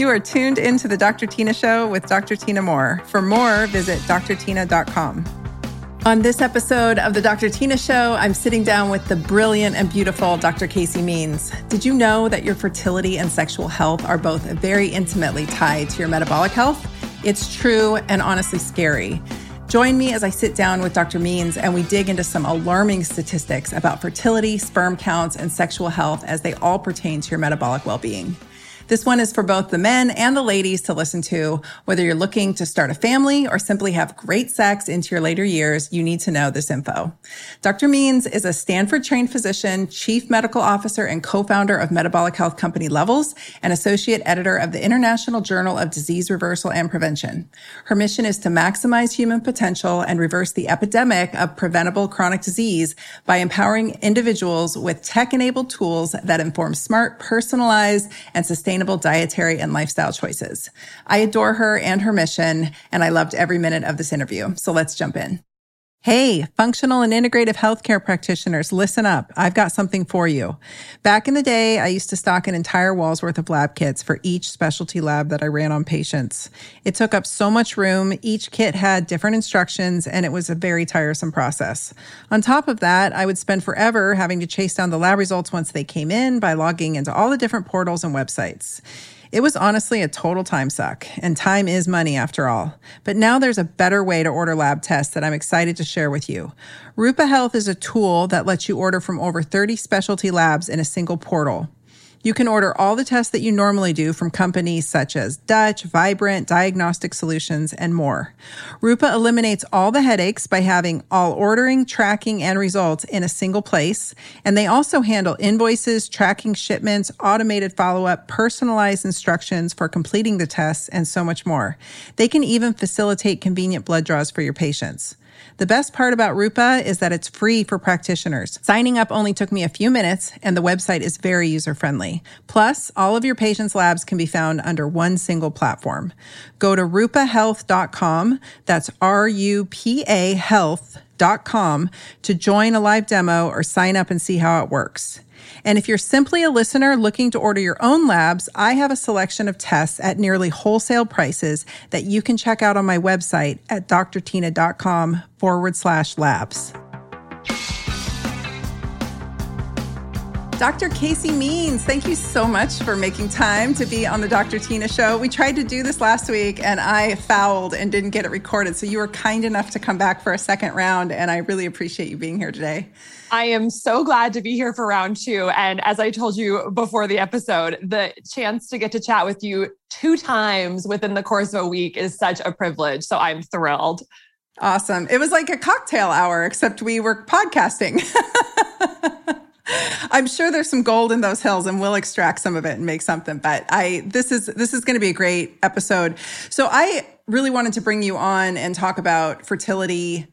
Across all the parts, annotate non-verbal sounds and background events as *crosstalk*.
You are tuned into the Dr. Tyna Show with Dr. Tyna Moore. For more, visit drtyna.com. On this episode of the Dr. Tyna Show, I'm sitting down with the brilliant and beautiful Dr. Casey Means. Did you know that your fertility and sexual health are both very intimately tied to your metabolic health? It's true and honestly scary. Join me as I sit down with Dr. Means and we dig into some alarming statistics about fertility, sperm counts, and sexual health as they all pertain to your metabolic well being. This one is for both the men and the ladies to listen to. Whether you're looking to start a family or simply have great sex into your later years, you need to know this info. Dr. Means is a Stanford trained physician, chief medical officer, and co-founder of metabolic health company Levels and associate editor of the International Journal of Disease Reversal and Prevention. Her mission is to maximize human potential and reverse the epidemic of preventable chronic disease by empowering individuals with tech enabled tools that inform smart, personalized, and sustainable sustainable dietary and lifestyle choices. I adore her and her mission, and I loved every minute of this interview. So let's jump in. Hey, functional and integrative healthcare practitioners, listen up. I've got something for you. Back in the day, I used to stock an entire wall's worth of lab kits for each specialty lab that I ran on patients. It took up so much room. Each kit had different instructions and it was a very tiresome process. On top of that, I would spend forever having to chase down the lab results once they came in by logging into all the different portals and websites. It was honestly a total time suck, and time is money after all. But now there's a better way to order lab tests that I'm excited to share with you. Rupa Health is a tool that lets you order from over 30 specialty labs in a single portal. You can order all the tests that you normally do from companies such as Dutch, Vibrant, Diagnostic Solutions, and more. Rupa eliminates all the headaches by having all ordering, tracking, and results in a single place. And they also handle invoices, tracking shipments, automated follow up, personalized instructions for completing the tests, and so much more. They can even facilitate convenient blood draws for your patients. The best part about Rupa is that it's free for practitioners. Signing up only took me a few minutes, and the website is very user friendly. Plus, all of your patients' labs can be found under one single platform. Go to rupahealth.com, that's R U P A health.com, to join a live demo or sign up and see how it works. And if you're simply a listener looking to order your own labs, I have a selection of tests at nearly wholesale prices that you can check out on my website at drtyna.com forward slash labs. Dr. Casey Means, thank you so much for making time to be on the Dr. Tyna show. We tried to do this last week and I fouled and didn't get it recorded. So you were kind enough to come back for a second round, and I really appreciate you being here today. I am so glad to be here for round two. And as I told you before the episode, the chance to get to chat with you two times within the course of a week is such a privilege. So I'm thrilled. Awesome. It was like a cocktail hour, except we were podcasting. *laughs* I'm sure there's some gold in those hills and we'll extract some of it and make something. But I this is this is going to be a great episode. So I really wanted to bring you on and talk about fertility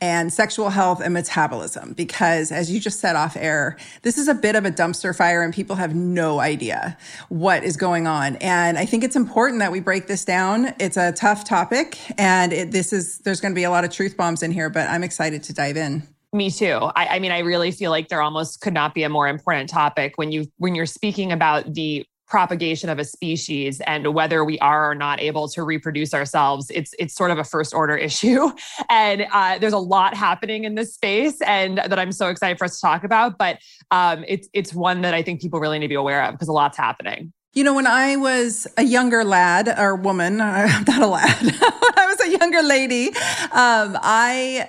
and sexual health and metabolism because as you just said off air this is a bit of a dumpster fire and people have no idea what is going on and i think it's important that we break this down it's a tough topic and it, this is there's going to be a lot of truth bombs in here but i'm excited to dive in me too. I, I, mean, I really feel like there almost could not be a more important topic when you when you're speaking about the propagation of a species and whether we are or not able to reproduce ourselves. It's it's sort of a first order *laughs* issue, and uh, there's a lot happening in this space, and that I'm so excited for us to talk about. But um, it's it's one that I think people really need to be aware of because a lot's happening. You know, when I was a younger lad or woman, I'm *laughs* not a lad, *laughs* when I was a younger lady, um, I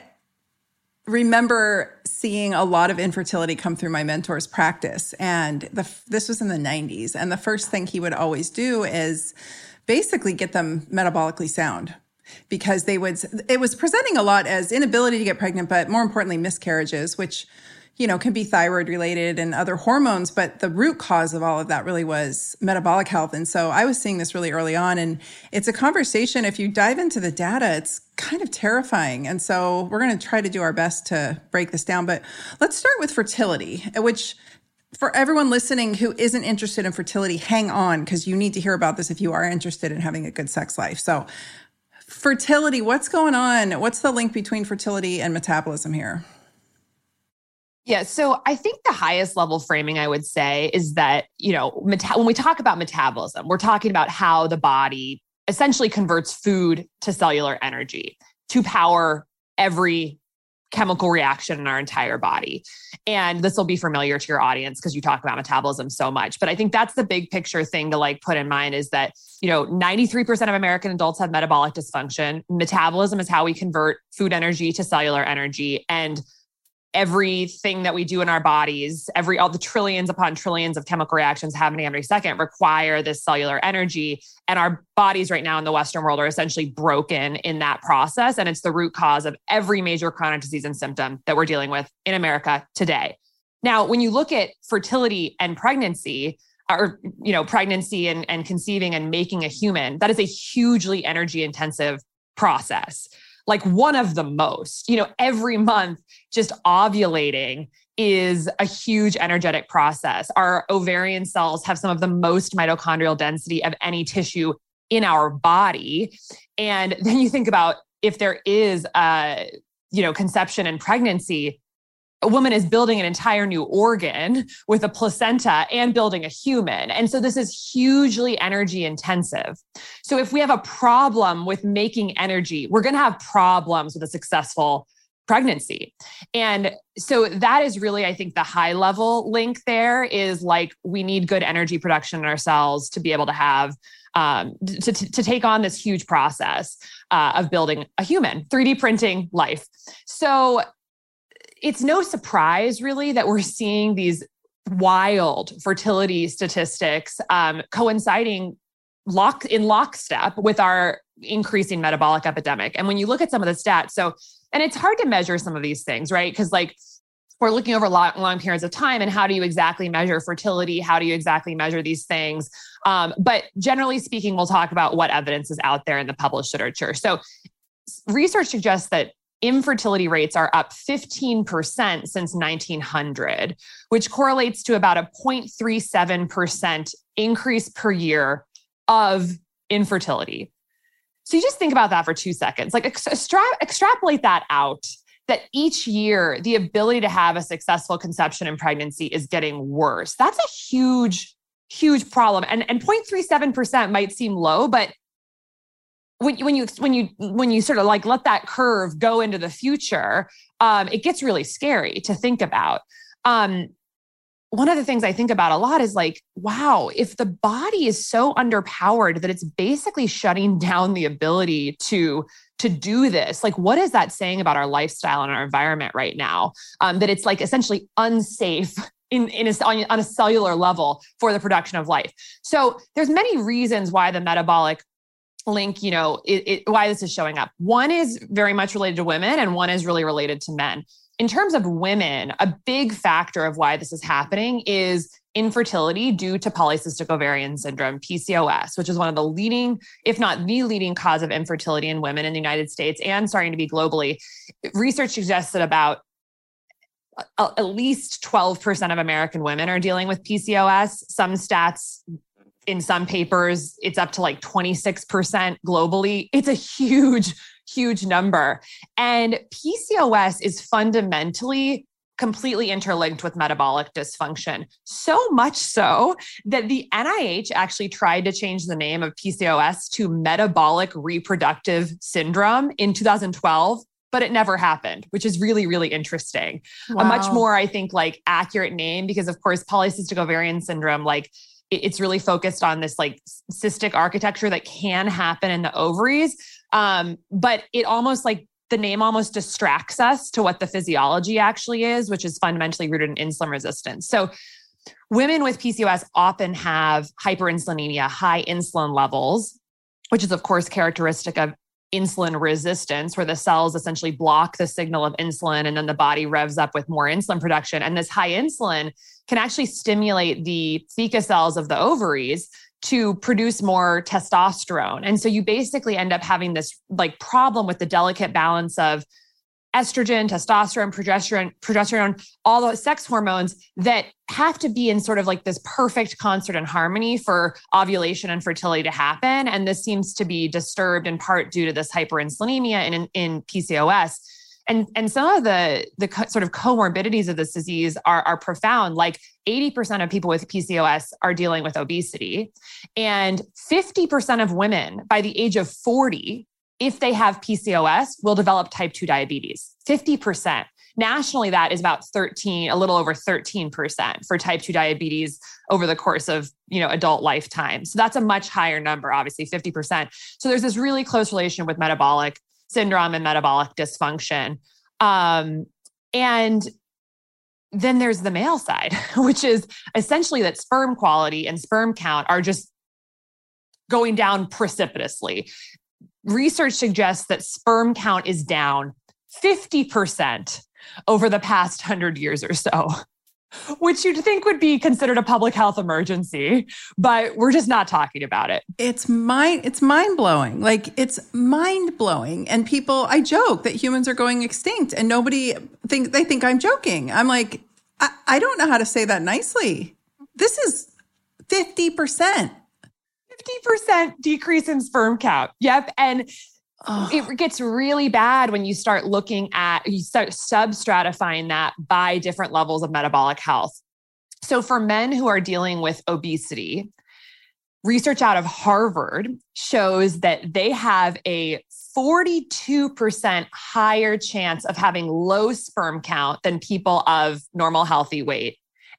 remember seeing a lot of infertility come through my mentor's practice. And the, this was in the 90s. And the first thing he would always do is basically get them metabolically sound because they would, it was presenting a lot as inability to get pregnant, but more importantly, miscarriages, which you know, can be thyroid related and other hormones, but the root cause of all of that really was metabolic health. And so I was seeing this really early on. And it's a conversation, if you dive into the data, it's kind of terrifying. And so we're going to try to do our best to break this down. But let's start with fertility, which for everyone listening who isn't interested in fertility, hang on because you need to hear about this if you are interested in having a good sex life. So, fertility, what's going on? What's the link between fertility and metabolism here? Yeah. So I think the highest level framing I would say is that, you know, meta- when we talk about metabolism, we're talking about how the body essentially converts food to cellular energy to power every chemical reaction in our entire body. And this will be familiar to your audience because you talk about metabolism so much. But I think that's the big picture thing to like put in mind is that, you know, 93% of American adults have metabolic dysfunction. Metabolism is how we convert food energy to cellular energy. And everything that we do in our bodies, every all the trillions upon trillions of chemical reactions happening every second require this cellular energy. And our bodies right now in the Western world are essentially broken in that process. And it's the root cause of every major chronic disease and symptom that we're dealing with in America today. Now, when you look at fertility and pregnancy, or you know, pregnancy and, and conceiving and making a human, that is a hugely energy intensive process like one of the most. You know, every month just ovulating is a huge energetic process. Our ovarian cells have some of the most mitochondrial density of any tissue in our body. And then you think about if there is a, you know, conception and pregnancy, a woman is building an entire new organ with a placenta and building a human. And so this is hugely energy intensive. So if we have a problem with making energy, we're going to have problems with a successful pregnancy. And so that is really, I think, the high level link there is like we need good energy production in our cells to be able to have. Um, to, to take on this huge process uh, of building a human, 3D printing life. So it's no surprise really that we're seeing these wild fertility statistics um, coinciding lock in lockstep with our increasing metabolic epidemic. And when you look at some of the stats, so and it's hard to measure some of these things, right? Because like we're looking over long, long periods of time and how do you exactly measure fertility how do you exactly measure these things um, but generally speaking we'll talk about what evidence is out there in the published literature so research suggests that infertility rates are up 15% since 1900, which correlates to about a 0.37% increase per year of infertility. So you just think about that for two seconds. Like extra- extrapolate that out that each year the ability to have a successful conception and pregnancy is getting worse. That's a huge huge problem. And and 0.37% might seem low, but when, when you when you when you sort of like let that curve go into the future, um, it gets really scary to think about. Um, one of the things I think about a lot is like, wow, if the body is so underpowered that it's basically shutting *laughs* down the ability to to do this, like, what is that saying about our lifestyle and our environment right now? Um, that it's like essentially unsafe *laughs* in, in a, on a cellular level for the production of life. So there's many reasons why the metabolic link, you know, it, it, why this is showing up. One is very much related to women, and one is really related to men. In terms of women, a big factor of why this is happening is infertility due to polycystic ovarian syndrome, PCOS, which is one of the leading, if not the leading cause of infertility in women in the United States and starting to be globally. Research suggests that about uh, at least 12% of American women are dealing with PCOS. Some stats in some papers, it's up to like 26% globally. It's a huge, huge number. And PCOS is fundamentally completely interlinked with metabolic dysfunction. So much so that the NIH actually tried to change the name of PCOS to metabolic reproductive syndrome in 2012 but it never happened, which is really, really interesting. Wow. A much more, I think, like accurate name because, of course, polycystic ovarian syndrome, like it's really focused on this like cystic architecture that can happen in the ovaries. Um, but it almost like the name almost distracts us to what the physiology actually is, which is fundamentally rooted in insulin resistance. So women with PCOS often have hyperinsulinemia, high insulin levels, which is of course characteristic of insulin resistance, where the cells essentially block the signal of insulin and then the body revs up with more insulin production. And this high insulin can actually stimulate the theca cells of the ovaries to produce more testosterone. And so you basically end up having this like problem with the delicate balance of estrogen, testosterone, progesterone, progesterone, all those sex hormones that have to be in sort of like this perfect concert and harmony for ovulation and fertility to happen. And this seems to be disturbed in part due to this hyperinsulinemia in, in, in PCOS. And and some of the the co- sort of comorbidities of this disease are are profound. Like 80% of people with PCOS are dealing with obesity. And 50% of women by the age of 40 if they have PCOS will develop type 2 diabetes. 50% nationally that is about 13 a little over 13% for type 2 diabetes over the course of you know adult lifetime. So that's a much higher number obviously 50% so there's this really close relation with metabolic syndrome and metabolic dysfunction. Um, and then there's the male side *laughs* which is essentially that sperm quality and sperm count are just going down precipitously. Research suggests that sperm count is down 50% over the past 100 years or so, which you'd think would be considered a public health emergency, but we're just not talking about it. It's mind it's mind-blowing. Like it's mind-blowing and people I joke that humans are going extinct and nobody think they think I'm joking. I'm like I, I don't know how to say that nicely. This is 50%. 50% decrease in sperm count. Yep. And Oh. It gets really bad when you start looking at, you start substratifying that by different levels of metabolic health. So, for men who are dealing with obesity, research out of Harvard shows that they have a 42% higher chance of having low sperm count than people of normal healthy weight,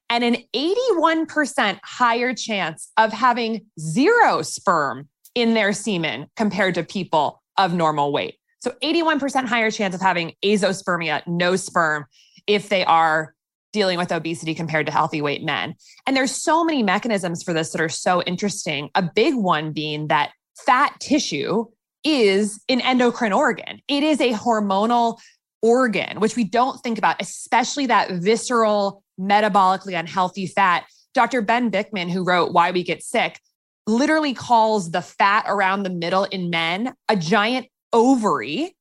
and an 81% higher chance of having zero sperm in their semen compared to people of normal weight. So 81% higher chance of having azoospermia, no sperm, if they are dealing with obesity compared to healthy weight men. And there's so many mechanisms for this that are so interesting. A big one being that fat tissue is an endocrine organ. It is a hormonal organ, which we don't think about, especially that visceral, metabolically unhealthy fat. Dr. Ben Bikman, who wrote Why We Get Sick, literally calls the fat around the middle in men a giant ovary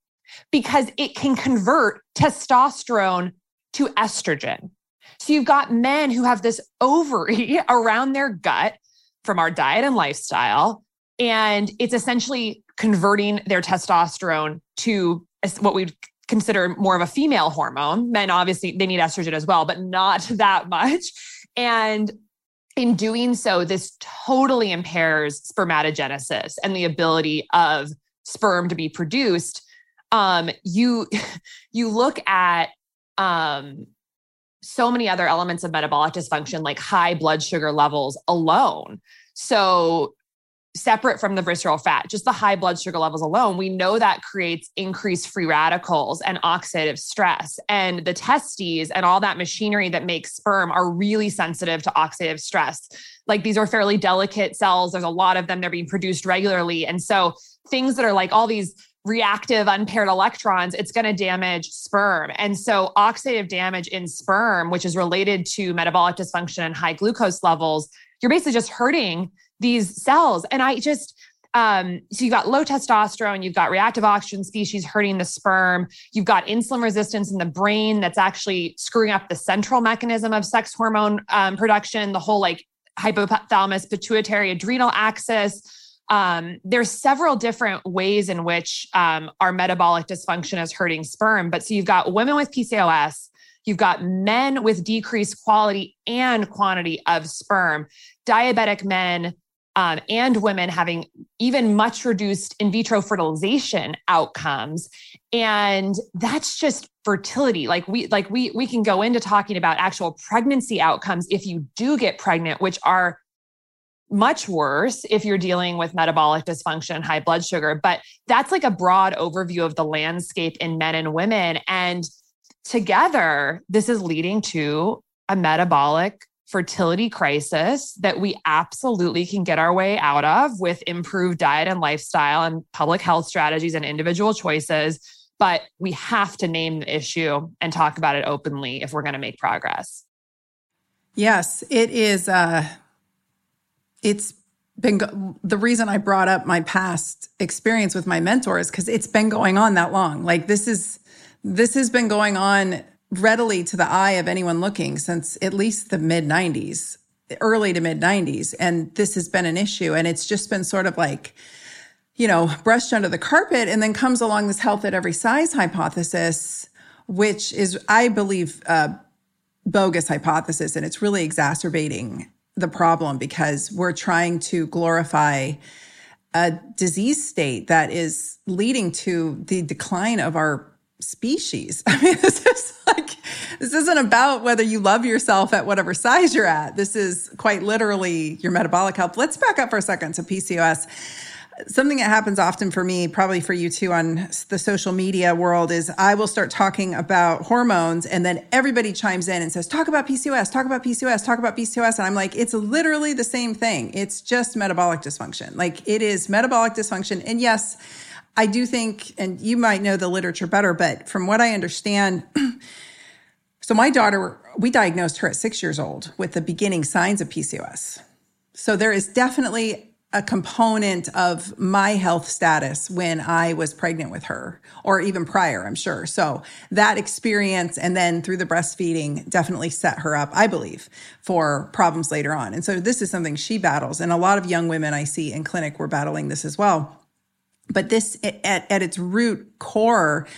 because it can convert testosterone to estrogen. So you've got men who have this ovary *laughs* around their gut from our diet and lifestyle. And it's essentially converting their testosterone to what we'd consider more of a female hormone. Men obviously they need estrogen as well, but not *laughs* that much. And in doing so, this totally impairs spermatogenesis and the ability of sperm to be produced. Um, you *laughs* you look at um, so many other elements of metabolic dysfunction, like high blood sugar levels alone. So separate from the visceral fat, just the high blood sugar levels alone, we know that creates increased free radicals and oxidative stress. And the testes and all that machinery that makes sperm are really sensitive to oxidative stress. Like these are fairly delicate cells, there's a lot of them, they're being produced regularly. And so things that are like all these reactive unpaired electrons, it's going to damage sperm. And so, oxidative damage in sperm, which is related to metabolic dysfunction and high glucose levels, you're basically just hurting these cells. And I just, um, so you've got low testosterone, you've got reactive oxygen species hurting the sperm, you've got insulin resistance in the brain that's actually screwing up the central mechanism of sex hormone um, production, the whole like hypothalamus pituitary adrenal axis. Um, there's several different ways in which um, our metabolic dysfunction is hurting sperm. But so you've got women with PCOS, you've got men with decreased quality and quantity of sperm, diabetic men, um, and women having even much reduced in vitro fertilization outcomes. And that's just fertility. Like we like we we can go into talking about actual pregnancy outcomes if you do get pregnant which are much worse if you're dealing with metabolic dysfunction high blood sugar. But that's like a broad overview of the landscape in men and women. And together this is leading to a metabolic fertility crisis that we absolutely can get our way out of with improved diet and lifestyle and public health strategies and individual choices. But we have to name the issue and talk about it openly if we're going to make progress. Yes, it is. Uh, it's been go- the reason I brought up my past experience with my mentor is because it's been going on that long. Like this is this has been going on readily to the eye of anyone looking since at least the mid 90s, early to mid 90s. And this has been an issue. And it's just been sort of like, you know, brushed under the carpet and then comes along this health at every size hypothesis. which is, I believe, a bogus hypothesis, and it's really exacerbating the problem because we're trying to glorify a disease state that is leading to the decline of our species. *laughs* I mean, this is this isn't about whether you love yourself at whatever size you're at. This is quite literally your metabolic health. Let's back up for a second to PCOS something that happens often for me, probably for you too, on the social media world is I will start talking about hormones and then everybody chimes in and says, talk about PCOS, talk about PCOS, talk about PCOS. And I'm like, it's literally the same thing. It's just metabolic dysfunction. Like it is metabolic dysfunction. And yes, I do think, and you might know the literature better, but from what I understand, *clears throat* so my daughter, we diagnosed her at six years old with the beginning signs of PCOS. So there is definitely a component of my health status when I was pregnant with her, or even prior, I'm sure. So that experience and then through the breastfeeding definitely set her up, I believe, for problems later on. And so this is something she battles. And a lot of young women I see in clinic were battling this as well. But this, at, at its root core,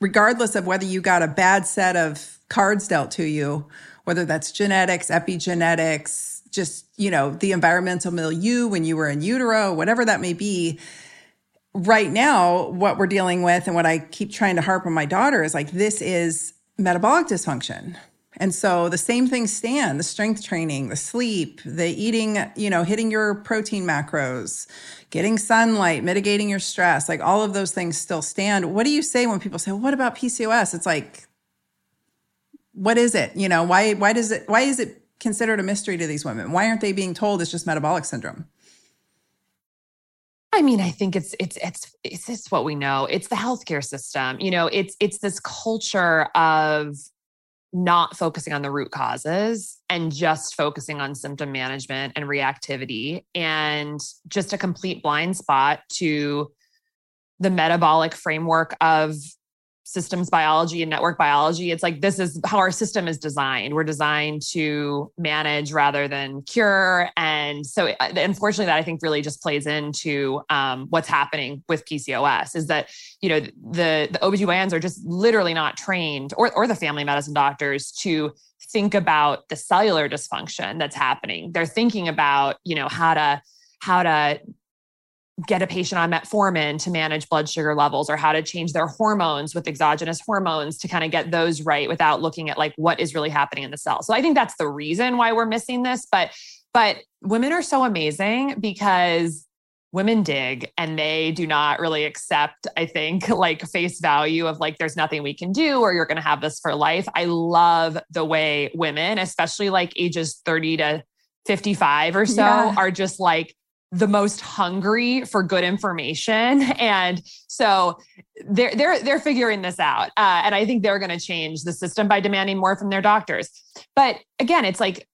regardless of whether you got a bad set of cards dealt to you, whether that's genetics, epigenetics, just, you know, the environmental milieu when you were in utero, whatever that may be. Right now, what we're dealing with and what I keep trying to harp on my daughter is like, this is metabolic dysfunction. And so the same things stand the strength training, the sleep, the eating, you know, hitting your protein macros, getting sunlight, mitigating your stress, like all of those things still stand. What do you say when people say, well, what about PCOS? It's like, what is it? You know, why, why does it, why is it considered a mystery to these women? Why aren't they being told it's just metabolic syndrome? I mean, I think it's it's it's it's just what we know. It's the healthcare system. You know, it's it's this culture of not focusing on the root causes and just focusing on symptom management and reactivity and just a complete blind spot to the metabolic framework of systems biology and network biology it's like this is how our system is designed. We're designed to manage rather than cure. And so uh, unfortunately that i think really just plays into um, what's happening with pcos is that you know the the obgyns are just literally not trained or, or the family medicine doctors to think about the cellular dysfunction that's happening. They're thinking about you know how to how to get a patient on metformin to manage blood sugar levels or how to change their hormones with exogenous hormones to kind of get those right without looking at like what is really happening in the cell. So I think that's the reason why we're missing this but but women are so amazing because women dig and they do not really accept i think *laughs* like face value of like there's nothing we can do or you're going to have this for life i love the way women especially like ages 30 to 55 or so yeah. are just like the most hungry for good information. *laughs* And so they're they're they're figuring this out. Uh, and i think they're going to change the system by demanding more from their doctors. But again it's like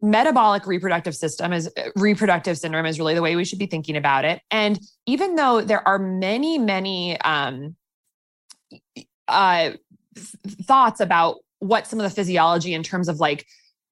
metabolic reproductive system is reproductive syndrome is really the way we should be thinking about it. And even though there are many many um, uh, thoughts about what some of the physiology in terms of like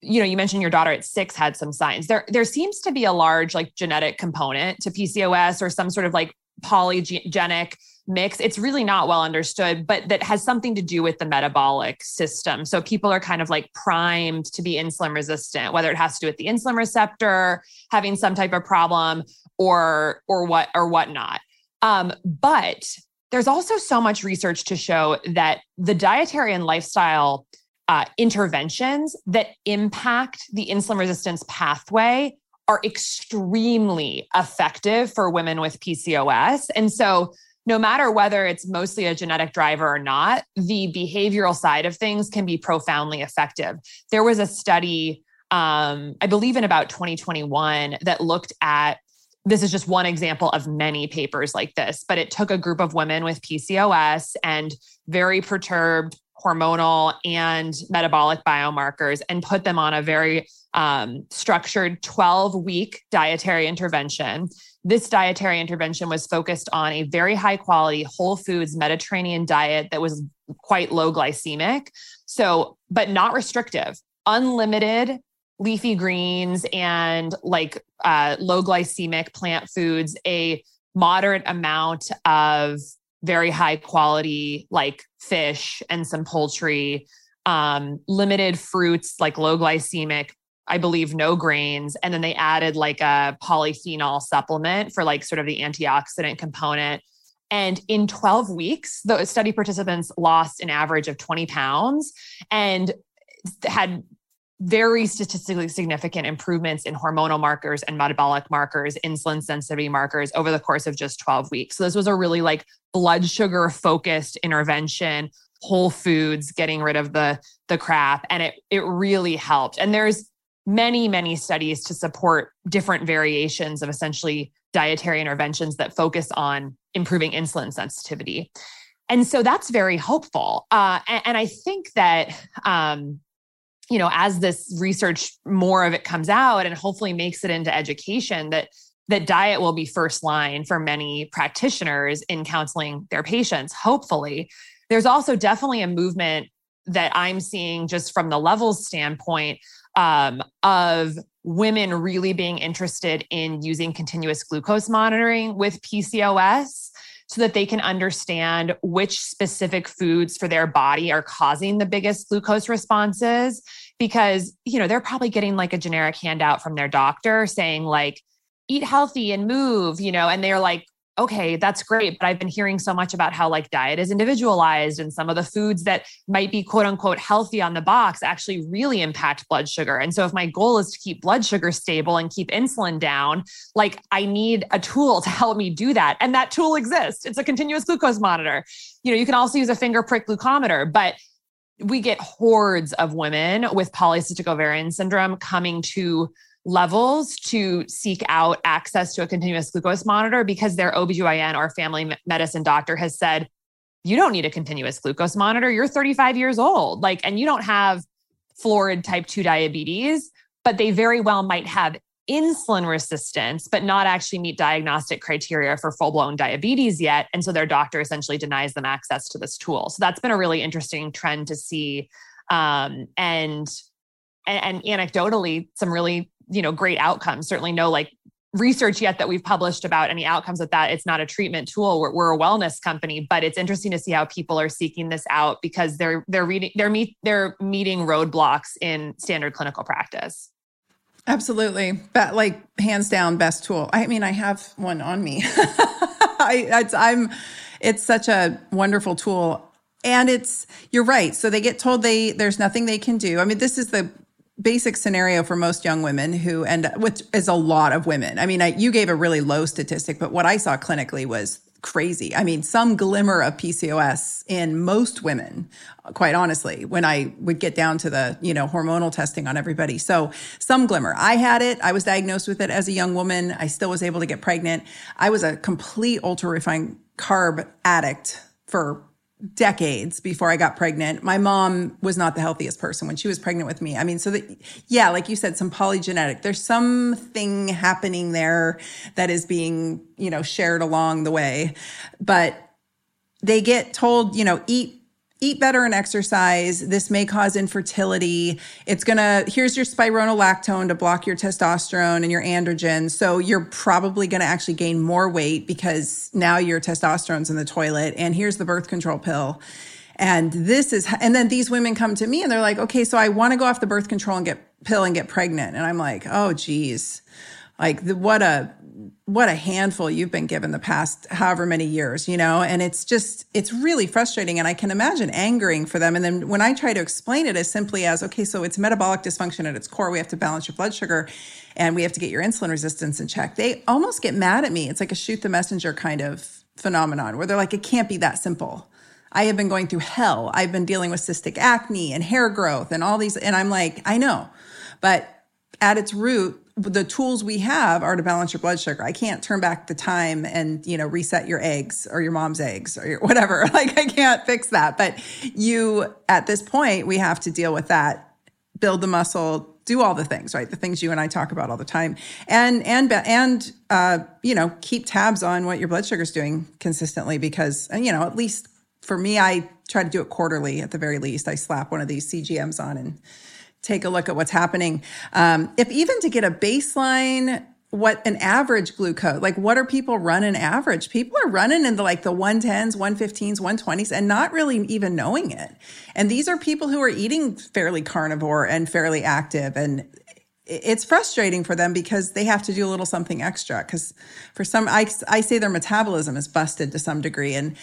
you know, you mentioned your daughter at six had some signs. There, there seems to be a large like genetic component to PCOS or some sort of like polygenic mix. It's really not well understood, but that has something to do with the metabolic system. So people are kind of like primed to be insulin resistant, whether it has to do with the insulin receptor having some type of problem or or what or whatnot. Um, but there's also so much research to show that the dietary and lifestyle uh, interventions that impact the insulin resistance pathway are extremely effective for women with PCOS. And so, no matter whether it's mostly a genetic driver or not, the behavioral side of things can be profoundly effective. There was a study, um, I believe in about 2021, that looked at this is just one example of many papers like this, but it took a group of women with PCOS and very perturbed hormonal and metabolic biomarkers and put them on a very um, structured 12 week dietary intervention. This dietary intervention was focused on a very high quality whole foods Mediterranean diet that was quite low glycemic. So, but not restrictive, unlimited leafy greens and like uh, low glycemic plant foods, a moderate amount of very high quality like fish and some poultry, um, limited fruits like low glycemic, I believe no grains. And then they added like a polyphenol supplement for like sort of the antioxidant component. And in 12 weeks, the study participants lost an average of 20 pounds and had very statistically significant improvements in hormonal markers and metabolic markers, insulin sensitivity markers over the course of just 12 weeks. So this was a really like blood sugar focused intervention, whole foods, getting rid of the the crap and it it really helped. And there's many many studies to support different variations of essentially dietary interventions that focus on improving insulin sensitivity. And so that's very hopeful. Uh, and, and, I think that um, you know as this research more of it comes out and hopefully makes it into education that that diet will be first line for many practitioners in counseling their patients hopefully. There's also definitely a movement that i'm seeing just from the levels standpoint um, of women really being interested in using continuous glucose monitoring with pcos so that they can understand which specific foods for their body are causing the biggest glucose responses. Because you know they're probably getting like a generic handout from their doctor saying like eat healthy and move you know and they're like okay, that's great. But I've been hearing so much about how like diet is individualized and some of the foods that might be quote unquote healthy on the box actually really impact blood sugar. And so if my goal is to keep blood sugar stable and keep insulin down, like I need a tool *laughs* to help me do that. And that tool exists. It's a continuous glucose monitor. You know, you can also use a finger prick glucometer, but we get hordes of women with polycystic ovarian syndrome coming to levels to seek out access to a continuous glucose monitor because their OBGYN or family medicine doctor has said, you don't need a continuous glucose monitor. You're 35 years old. Like, and you don't have florid type 2 diabetes, but they very well might have insulin resistance, but not actually meet diagnostic criteria for full blown diabetes yet. And so their doctor essentially denies them access to this tool. So that's been a really interesting trend to see. Um, and, and, and anecdotally, some really you know great outcomes. Certainly no like research yet that we've published about any outcomes with that. It's not a treatment tool. We're, we're, a wellness company but it's interesting to see how people are seeking this out because they're they're reading they're meet they're meeting roadblocks in standard clinical practice. Absolutely. But like hands down best tool. I mean i have one on me. *laughs* I, it's, i'm it's such a wonderful tool. And it's you're right. So they get told they there's nothing they can do. I mean this is the basic scenario for most young women who end up, which is a lot of women. I mean, I, you gave a really low statistic, but what I saw clinically was crazy. I mean, some glimmer of PCOS in most women, quite honestly, when I would get down to the, you know, hormonal testing on everybody. So some glimmer. I had it. I was diagnosed with it as a young woman. I still was able to get pregnant. I was a complete ultra refined carb addict for decades before I got pregnant. My mom was not the healthiest person when she was pregnant with me. I mean, so that, yeah, like you said, some polygenetic, there's something happening there that is being, you know, shared along the way. But they get told, you know, eat eat better and exercise. This may cause infertility. It's going to, here's your spironolactone to block your testosterone and your androgen. So you're probably going to actually gain more weight because now your testosterone's in the toilet. And here's the birth control pill. And this is, and then these women come to me and they're like, okay, so I want to go off the birth control and get pill and get pregnant. And I'm like, oh, geez. Like the, what a what a handful you've been given the past however many years, you know, and it's just, it's really frustrating. And I can imagine angering for them. And then when I try to explain it as simply as, okay, so it's metabolic dysfunction at its core, we have to balance your blood sugar and we have to get your insulin resistance in check, they almost get mad at me. It's like a shoot the messenger kind of phenomenon where they're like, it can't be that simple. I have been going through hell. I've been dealing with cystic acne and hair growth and all these. And I'm like, I know. But at its root, the tools we have are to balance your blood sugar. I can't turn back the time and, you know, reset your eggs or your mom's eggs or your, *laughs* whatever. *laughs* Like I can't fix that. But you, at this point, we have to deal with that, build the muscle, do all the things, right? The things you and I talk about all the time, and and and uh, you know, keep tabs on what your blood sugar is doing consistently because you know, at least for me, I try to do it quarterly at the very least. I slap one of these CGMs on and take a look at what's happening. Um, if even to get a baseline what an average glucose, like what are people running average? People are running into like the 110s, 115s, 120s and not really even knowing it. And these are people who are eating fairly carnivore and fairly active. And it's frustrating for them because they have to do a little something extra. Because for some, I, I say their metabolism is busted to some degree. And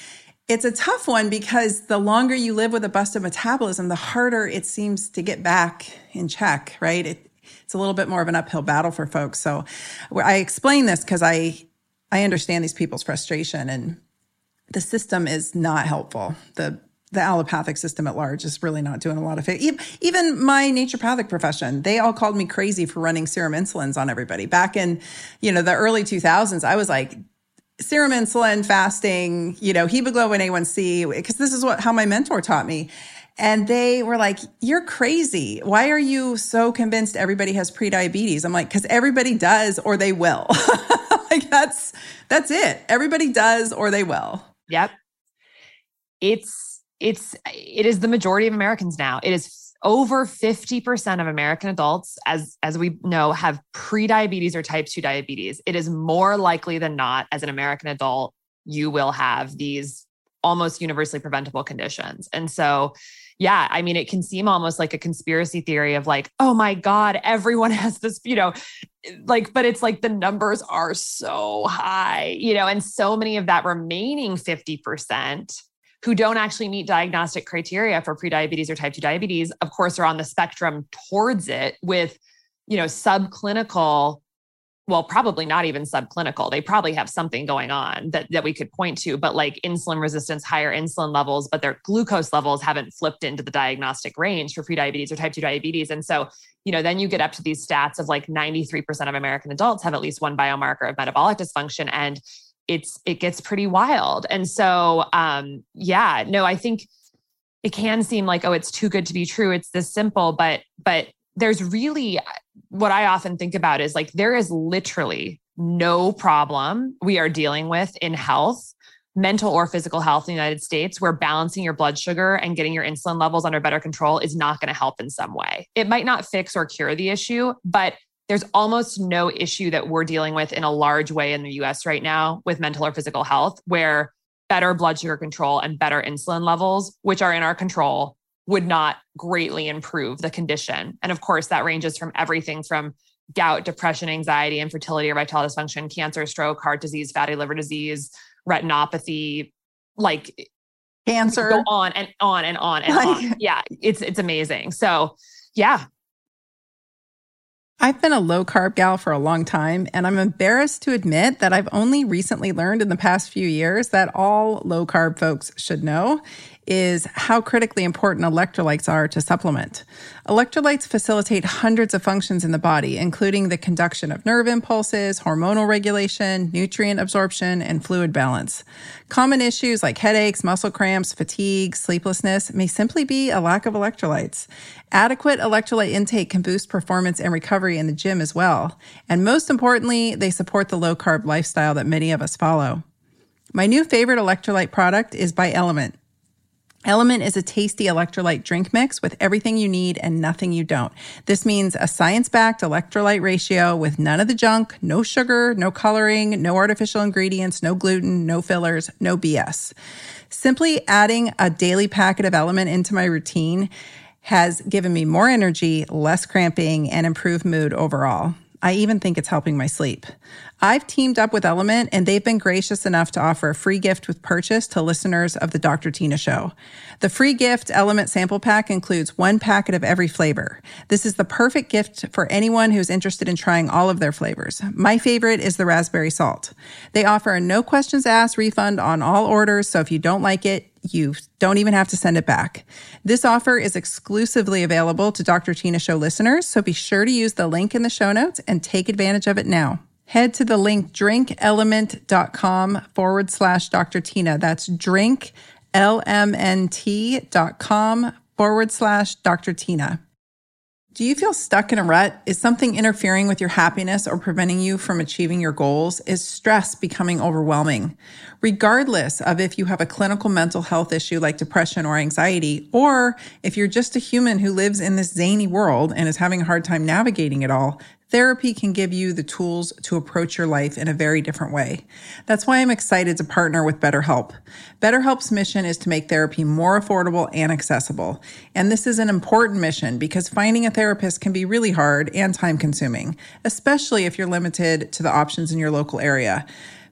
it's a tough one because the longer you live with a busted metabolism, the harder it seems to get back in check, right? It, it's a little bit more of an uphill battle for folks. So I explain this because I I understand these people's frustration and the system is not helpful. The the allopathic system at large is really not doing a lot of it. Even my naturopathic profession, they all called me crazy for running serum insulins on everybody. Back in, you know, the early 2000s, I was like, serum insulin, fasting, you know, hemoglobin A1C, because this is what how my mentor taught me. And they were like, You're crazy. Why are you so convinced everybody has prediabetes? I'm like, because everybody does or they will. *laughs* like that's that's it. Everybody does or they will. Yep. It's it's it is the majority of Americans now. It is over 50% of American adults, as, as we know, have prediabetes or type 2 diabetes. It is more likely than not, as an American adult, you will have these almost universally preventable conditions. And so yeah, I mean, it can seem almost like a conspiracy theory of like, oh my God, everyone *laughs* has this, you know, like, but it's like the numbers are so high, you know, and so many of that remaining 50% who don't actually meet diagnostic criteria for prediabetes or type 2 diabetes, of course, are on the spectrum towards it with, you know, subclinical well, probably not even subclinical. They probably have something going on that, that we could point to, but like insulin resistance, higher insulin levels, but their glucose levels haven't flipped into the diagnostic range for prediabetes or type 2 diabetes. And so, you know, then you get up to these stats of like 93% of American adults have at least one biomarker of metabolic dysfunction. And it's it gets pretty wild. And so um, yeah, no, I think it can seem like, oh, it's too good to be true. It's this simple, but but there's really what I often think about is like there is literally no problem we are dealing with in health, mental or physical health in the United States, where balancing your blood sugar and getting your insulin levels under better control is not going to help in some way. It might not fix or cure the issue, but there's almost no issue that we're dealing with in a large way in the US right now with mental or physical health where better blood sugar control and better insulin levels, which are in our control, would not greatly improve the condition. And of course, that ranges from everything from gout, depression, anxiety, infertility, erectile dysfunction, cancer, stroke, heart disease, fatty liver disease, retinopathy, like cancer. Go on and on and on and *laughs* like, on. Yeah, it's it's amazing. So, yeah, I've been a low carb gal for a long time, and I'm embarrassed to admit that I've only recently learned in the past few years that all low carb folks should know is how critically important electrolytes are to supplement. Electrolytes facilitate hundreds of functions in the body, including the conduction of nerve impulses, hormonal regulation, nutrient absorption, and fluid balance. Common issues like headaches, muscle cramps, fatigue, sleeplessness may simply be a lack of electrolytes. Adequate electrolyte intake can boost performance and recovery in the gym as well. And most importantly, they support the low carb lifestyle that many of us follow. My new favorite electrolyte product is by Element. Element is a tasty electrolyte drink mix with everything you need and nothing you don't. This means a science backed electrolyte ratio with none of the junk, no sugar, no coloring, no artificial ingredients, no gluten, no fillers, no BS. Simply adding a daily packet of Element into my routine has given me more energy, less cramping, and improved mood overall. I even think it's helping my sleep. I've teamed up with Element and they've been gracious enough to offer a free gift with purchase to listeners of the Dr. Tyna Show. The free gift Element sample pack includes one packet of every flavor. This is the perfect gift for anyone who's interested in trying all of their flavors. My favorite is the raspberry salt. They offer a no questions asked refund on all orders, so if you don't like it, you don't even have to send it back. This offer is exclusively available to Dr. Tyna Show listeners, so be sure to use the link in the show notes and take advantage of it now head to the link drinkelement.com forward slash Dr. Tyna. That's drinklmnt.com forward slash Dr. Tyna. Do you feel stuck in a rut? Is something interfering with your happiness or preventing you from achieving your goals? Is stress becoming overwhelming? Regardless of if you have a clinical mental health issue like depression or anxiety, or if you're just a human who lives in this zany world and is having a hard time navigating it all, therapy can give you the tools to approach your life in a very different way. That's why I'm excited to partner with BetterHelp. BetterHelp's mission is to make therapy more affordable and accessible. And this is an important mission because finding a therapist can be really hard and time consuming, especially if you're limited to the options in your local area.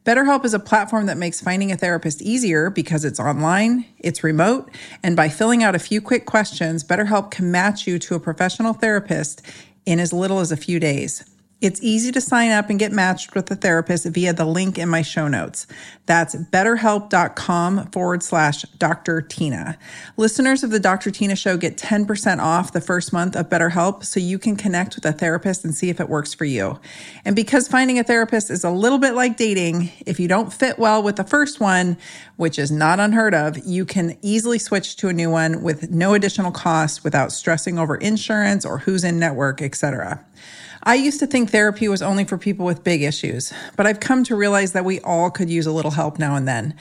BetterHelp is a platform that makes finding a therapist easier because it's online, it's remote, and by filling out a few quick questions, BetterHelp can match you to a professional therapist in as little as a few days. It's easy to sign up and get matched with a therapist via the link in my show notes. That's betterhelp.com forward slash Dr. Tyna. Listeners of the Dr. Tyna Show get 10% off the first month of BetterHelp so you can connect with a therapist and see if it works for you. And because finding a therapist is a little bit like dating, if you don't fit well with the first one, which is not unheard of, you can easily switch to a new one with no additional cost without stressing over insurance or who's in network, etc. I used to think therapy was only for people with big issues, but I've come to realize that we all could use a little help now and then.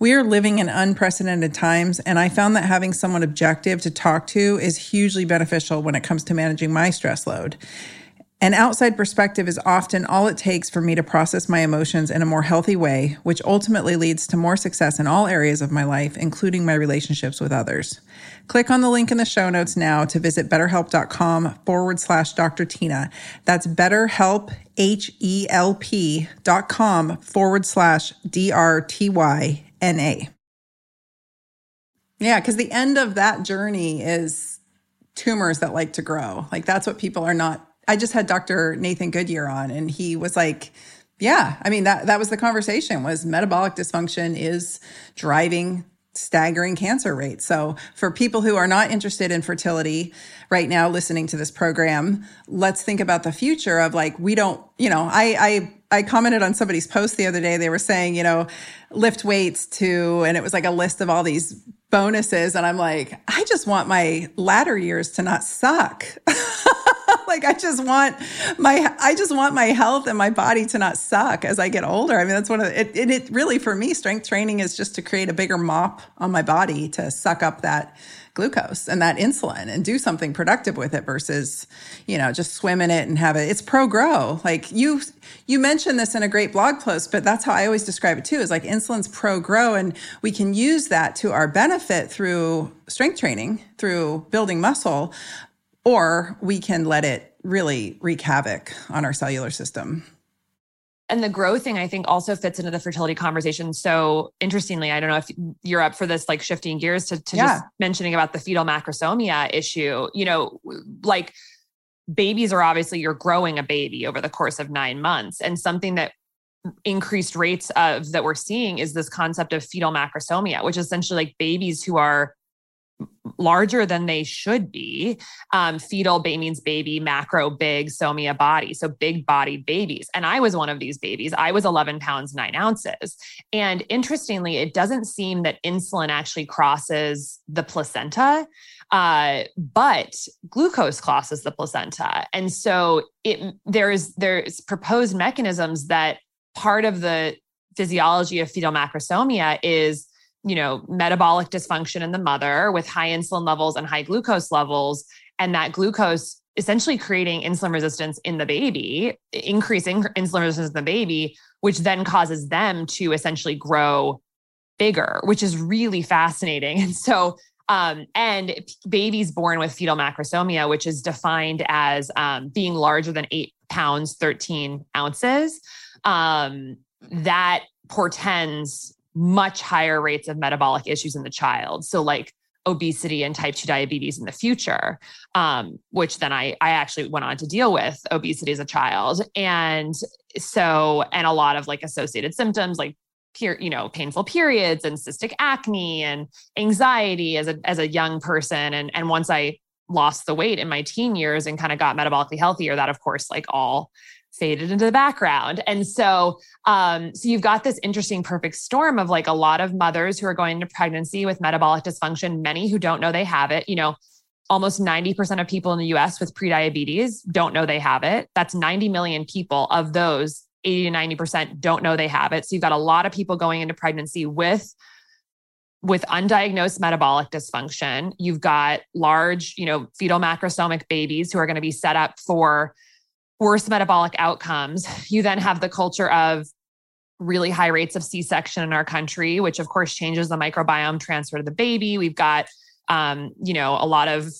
We are living in unprecedented times, and I found that having someone objective to talk to is hugely beneficial when it comes to managing my stress load. An outside perspective is often all it takes for me to process my emotions in a more healthy way, which ultimately leads to more success in all areas of my life, including my relationships with others. Click on the link in the show notes now to visit betterhelp.com forward slash Dr. Tyna. That's betterhelp, H E L P dot com forward slash D R T Y N A. Yeah, because the end of that journey is tumors that like to grow. Like that's what people are not. I just had Dr. Nathan Goodyear on, and he was like, yeah, I mean that that was the conversation was metabolic dysfunction is driving staggering cancer rates. So, for people who are not interested in fertility right now listening to this program, let's think about the future of like we don't, you know, I I I commented on somebody's post the other day. They were saying, you know, lift weights to and it was like a list of all these bonuses and I'm like, I just want my latter years to not suck. *laughs* *laughs* like I just want my I just want my health and my body to not suck as I get older. I mean, that's one of the, it, it, it really for me strength training is just to create a bigger mop on my body to suck up that glucose and that insulin and do something productive with it versus you know just swim in it and have it it's pro grow like you you mentioned this in a great blog post but that's how i always describe it too is like insulin's pro grow and we can use that to our benefit through strength training through building muscle or we can let it really wreak havoc on our cellular system. And the growth thing, I think, also fits into the fertility conversation. So interestingly, I don't know if you're up for this, like shifting gears to, to yeah. just mentioning about the fetal macrosomia issue. You know, like babies are obviously you're growing a baby over the course of nine months, and something that increased rates of that we're seeing is this concept of fetal macrosomia, which is essentially like babies who are larger than they should be. Um, fetal ba- means baby, macro, big, somia body. So big bodied babies. And I was one of these babies. I was 11 pounds, nine ounces. And interestingly, it doesn't seem that insulin actually crosses the placenta. Uh, but glucose crosses the placenta. And so it there's there's proposed mechanisms that part of the physiology of fetal macrosomia is you know, metabolic dysfunction in the mother with high insulin levels and high glucose levels. And that glucose essentially creating insulin resistance in the baby, increasing insulin resistance in the baby, which then causes them to essentially grow bigger, which is really fascinating. *laughs* And so, um, and babies born with fetal macrosomia, which is defined as um, being larger than eight pounds, 13 ounces, um, that portends much higher rates of metabolic issues in the child. So, like obesity and type 2 diabetes in the future, um, which then I, I actually went on to deal with obesity as a child. And so, and a lot of like associated symptoms like you know, painful periods and cystic acne and anxiety as a, as a young person. And, and once I lost the weight in my teen years and kind of got metabolically healthier, that of course, like all faded into the background. And so, um, so you've got this interesting perfect storm of like a lot of mothers who are going into pregnancy with metabolic dysfunction, many who don't know they have it. You know, almost 90% of people in the US with prediabetes don't know they have it. That's 90 million people. Of those, 80 to 90% don't know they have it. So you've got a lot of people going into pregnancy with with undiagnosed metabolic dysfunction. You've got large, you know, fetal macrosomic babies who are going to be set up for worse metabolic outcomes. You then have the culture of really high rates of C-section in our country, which of course changes the microbiome transfer to the baby. We've got, um, you know, a lot of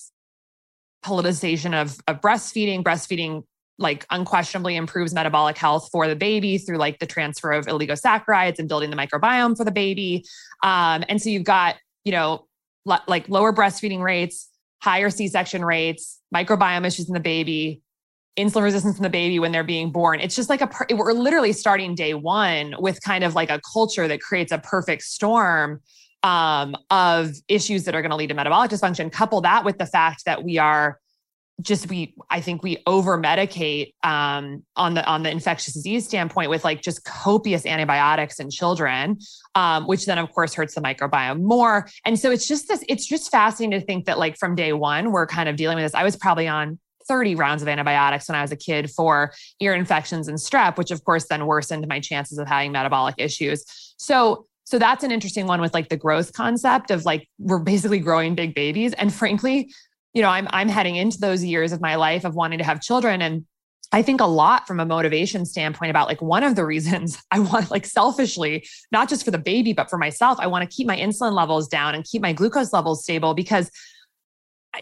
politicization of, of breastfeeding. Breastfeeding like unquestionably improves metabolic health for the baby through like the transfer of oligosaccharides and building the microbiome for the baby. Um, and so you've got, you know, like lower breastfeeding rates, higher C-section rates, microbiome issues in the baby, insulin resistance in the baby when they're being born. It's just like a, we're literally starting day one with kind of like a culture that creates a perfect storm um, of issues that are going to lead to metabolic dysfunction. Couple that with the fact that we are just we i think we over medicate um, on the on the infectious disease standpoint with like just copious antibiotics in children um, which then of course hurts the microbiome more and so it's just this it's just fascinating to think that like from day one we're kind of dealing with this i was probably on 30 rounds of antibiotics when I was a kid for ear infections and strep, which of course then worsened my chances of having metabolic issues. So so that's an interesting one with like the growth concept of like we're basically growing big babies. And frankly, you know, I'm I'm heading into those years of my life of wanting to have children and I think a lot from a motivation standpoint about like one of the reasons *laughs* I want like selfishly, not just for the baby, but for myself, I want to keep my insulin levels down and keep my glucose levels stable because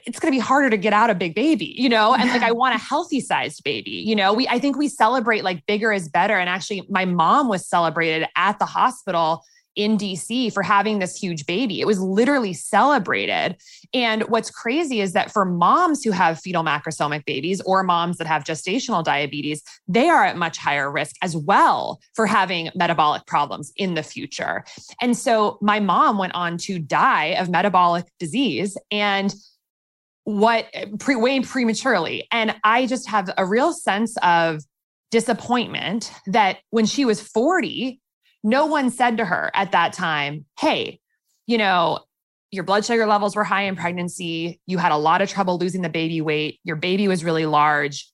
it's going to be harder to get out a big baby, you know? And like, I *laughs* want a healthy sized baby, you know? We, I think we celebrate like bigger is better. And actually, my mom was celebrated at the hospital in DC for having this huge baby. It was literally celebrated. And what's crazy is that for moms who have fetal macrosomic babies or moms that have gestational diabetes, they are at much higher risk as well for having metabolic problems in the future. And so my mom went on to die of metabolic disease and what pre, way prematurely. And I just have a real sense of disappointment that when she was 40, no one said to her at that time, Hey, you know, your blood sugar levels were high in pregnancy. You had a lot of trouble losing the baby weight. Your baby was really large.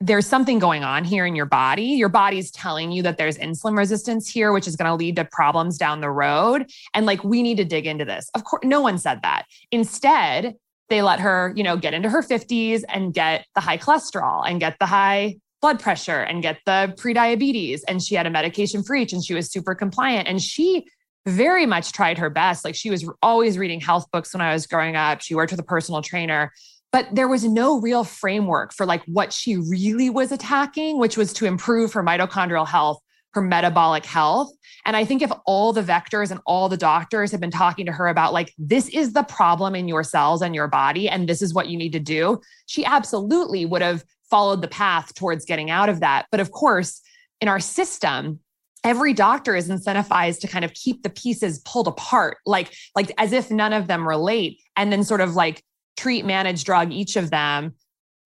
There's something going on here in your body. Your body's telling you that there's insulin resistance here, which is going to lead to problems down the road. And like, we need to dig into this. Of course, no one said that. Instead, they let her, you know, get into her 50s and get the high cholesterol and get the high blood pressure and get the prediabetes. And she had a medication for each and she was super compliant. And she very much tried her best. Like she was always reading health books when I was growing up. She worked with a personal trainer, but there was no real framework for like what she really was attacking, which was to improve her mitochondrial health, her metabolic health. And I think if all the vectors and all the doctors had been talking to her about like, this is the problem in your cells and your body, and this is what you need to do, she absolutely would have followed the path towards getting out of that. But of course, in our system, every doctor is incentivized to kind of keep the pieces pulled apart, like, like as if none of them relate, and then sort of like treat, manage, drug each of them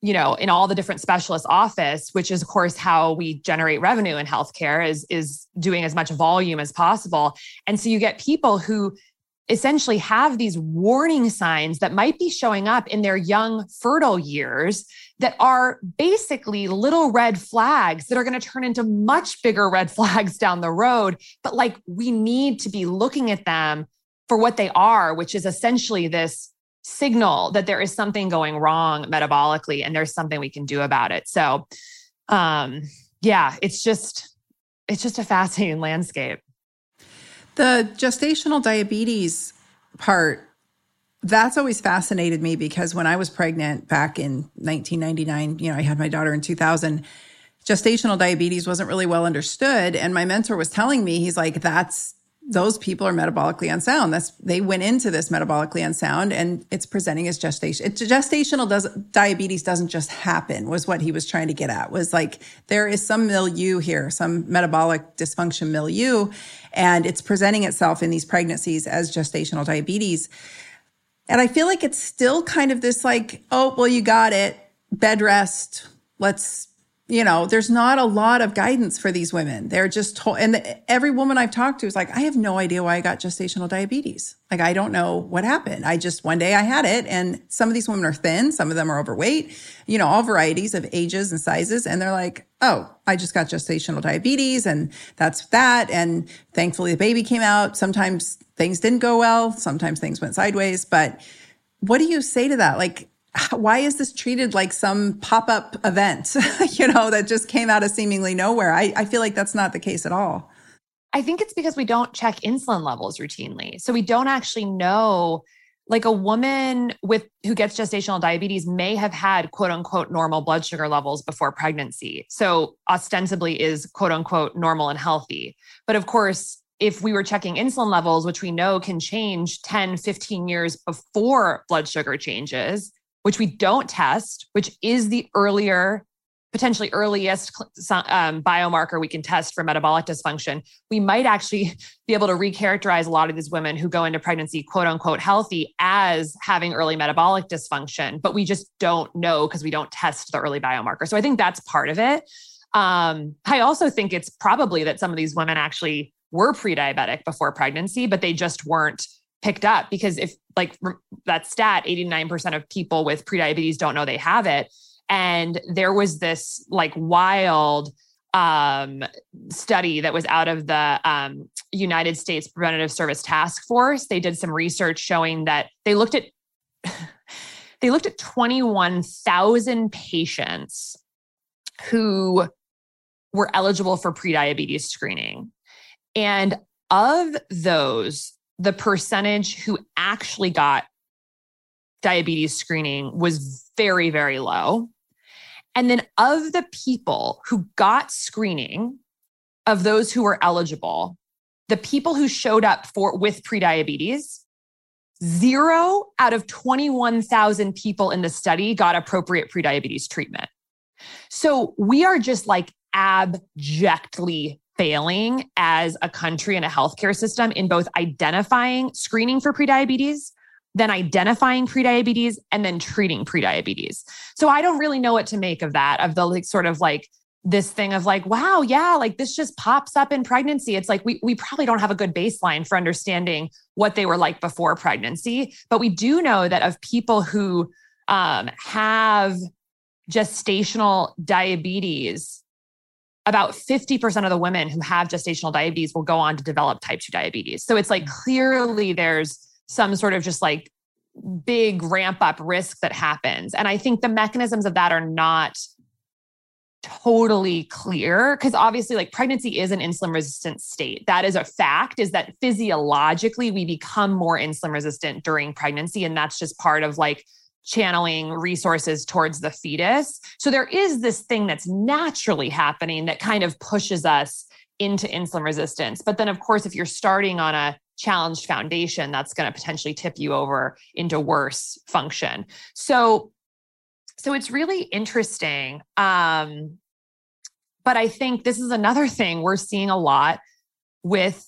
you know in all the different specialist office which is of course how we generate revenue in healthcare is is doing as much volume as possible. And so you get people who essentially have these warning signs that might be showing up in their young fertile years that are basically little red flags that are going to turn into much bigger red *laughs* flags down the road. But like we need to be looking at them for what they are which is essentially this signal that there is something going wrong metabolically and there's something we can do about it so um yeah it's just it's just a fascinating *laughs* landscape the gestational diabetes part, that's always fascinated me because when I was pregnant back in 1999, you know, I had my daughter in 2000, gestational diabetes wasn't really well understood. And my mentor was telling me, he's like, that's those people are metabolically unsound. That's they went into this metabolically unsound, and it's presenting as gestation. It's gestational does diabetes doesn't just happen. Was what he was trying to get at. Was like there is some milieu here, some metabolic dysfunction milieu, and it's presenting itself in these pregnancies as gestational diabetes. And I feel like it's still kind of this like, oh well, you got it, bed rest. Let's you know, there's not a lot of guidance for these women. They're just told, and the, every woman I've talked to is like, I have no idea why I got gestational diabetes. Like, I don't know what happened. I just, one day I had it. And some of these women are thin, some of them are overweight, you know, all varieties of ages and sizes. And they're like, oh, I just got gestational diabetes and that's that. And thankfully the baby came out. Sometimes things didn't go well, sometimes things went sideways. But what do you say to that? Like, why is this treated like some pop-up event, *laughs* you know, that just came out of seemingly nowhere? I, I feel like that's not the case at all. I think it's because we don't check insulin levels routinely. So we don't actually know like a woman with who gets gestational diabetes may have had quote unquote normal blood sugar levels before pregnancy. So ostensibly is quote unquote normal and healthy. But of course, if we were checking insulin levels, which we know can change 10, 15 years before blood sugar changes, which we don't test, which is the earlier potentially earliest um, biomarker we can test for metabolic dysfunction, we might actually *laughs* be able to recharacterize a lot of these women who go into pregnancy, quote unquote, healthy as having early metabolic dysfunction. But we just don't know because we don't test the early biomarker. So I think that's part of it. Um, I also think it's probably that some of these women actually were pre diabetic before pregnancy, but they just weren't picked up because if, like, that stat 89% of people with prediabetes don't know they have it and there was this like wild um, study that was out of the um, United States Preventative Service Task Force. They did some research showing that they looked at *sighs* they looked at 21,000 patients who were eligible for prediabetes screening. And of those, the percentage who actually got diabetes screening was very, very low. And then of the people who got screening, of those who were eligible, the people who showed up for with prediabetes, zero out of 21,000 people in the study got appropriate prediabetes treatment. So we are just like abjectly failing as a country and a healthcare system in both identifying screening for prediabetes then identifying prediabetes and then treating prediabetes. So I don't really know what to make of that, of the like sort of like this thing of like, wow, yeah, like this just pops up in pregnancy. It's like we we probably don't have a good baseline for understanding what they were like before pregnancy, but we do know that of people who um, have gestational diabetes, about 50% of the women who have gestational diabetes will go on to develop type 2 diabetes. So it's like mm. clearly there's some sort of just like big ramp up risk that happens. And I think the mechanisms of that are not totally clear because obviously like pregnancy is an insulin resistant state that is a fact is that physiologically we become more insulin resistant during pregnancy and that's just part of like channeling resources towards the fetus. So there is this thing that's naturally happening that kind of pushes us into insulin resistance. But then of course if you're starting on a challenged foundation that's going to potentially tip you over into worse function. So so it's really interesting um but i think this is another thing we're seeing a lot with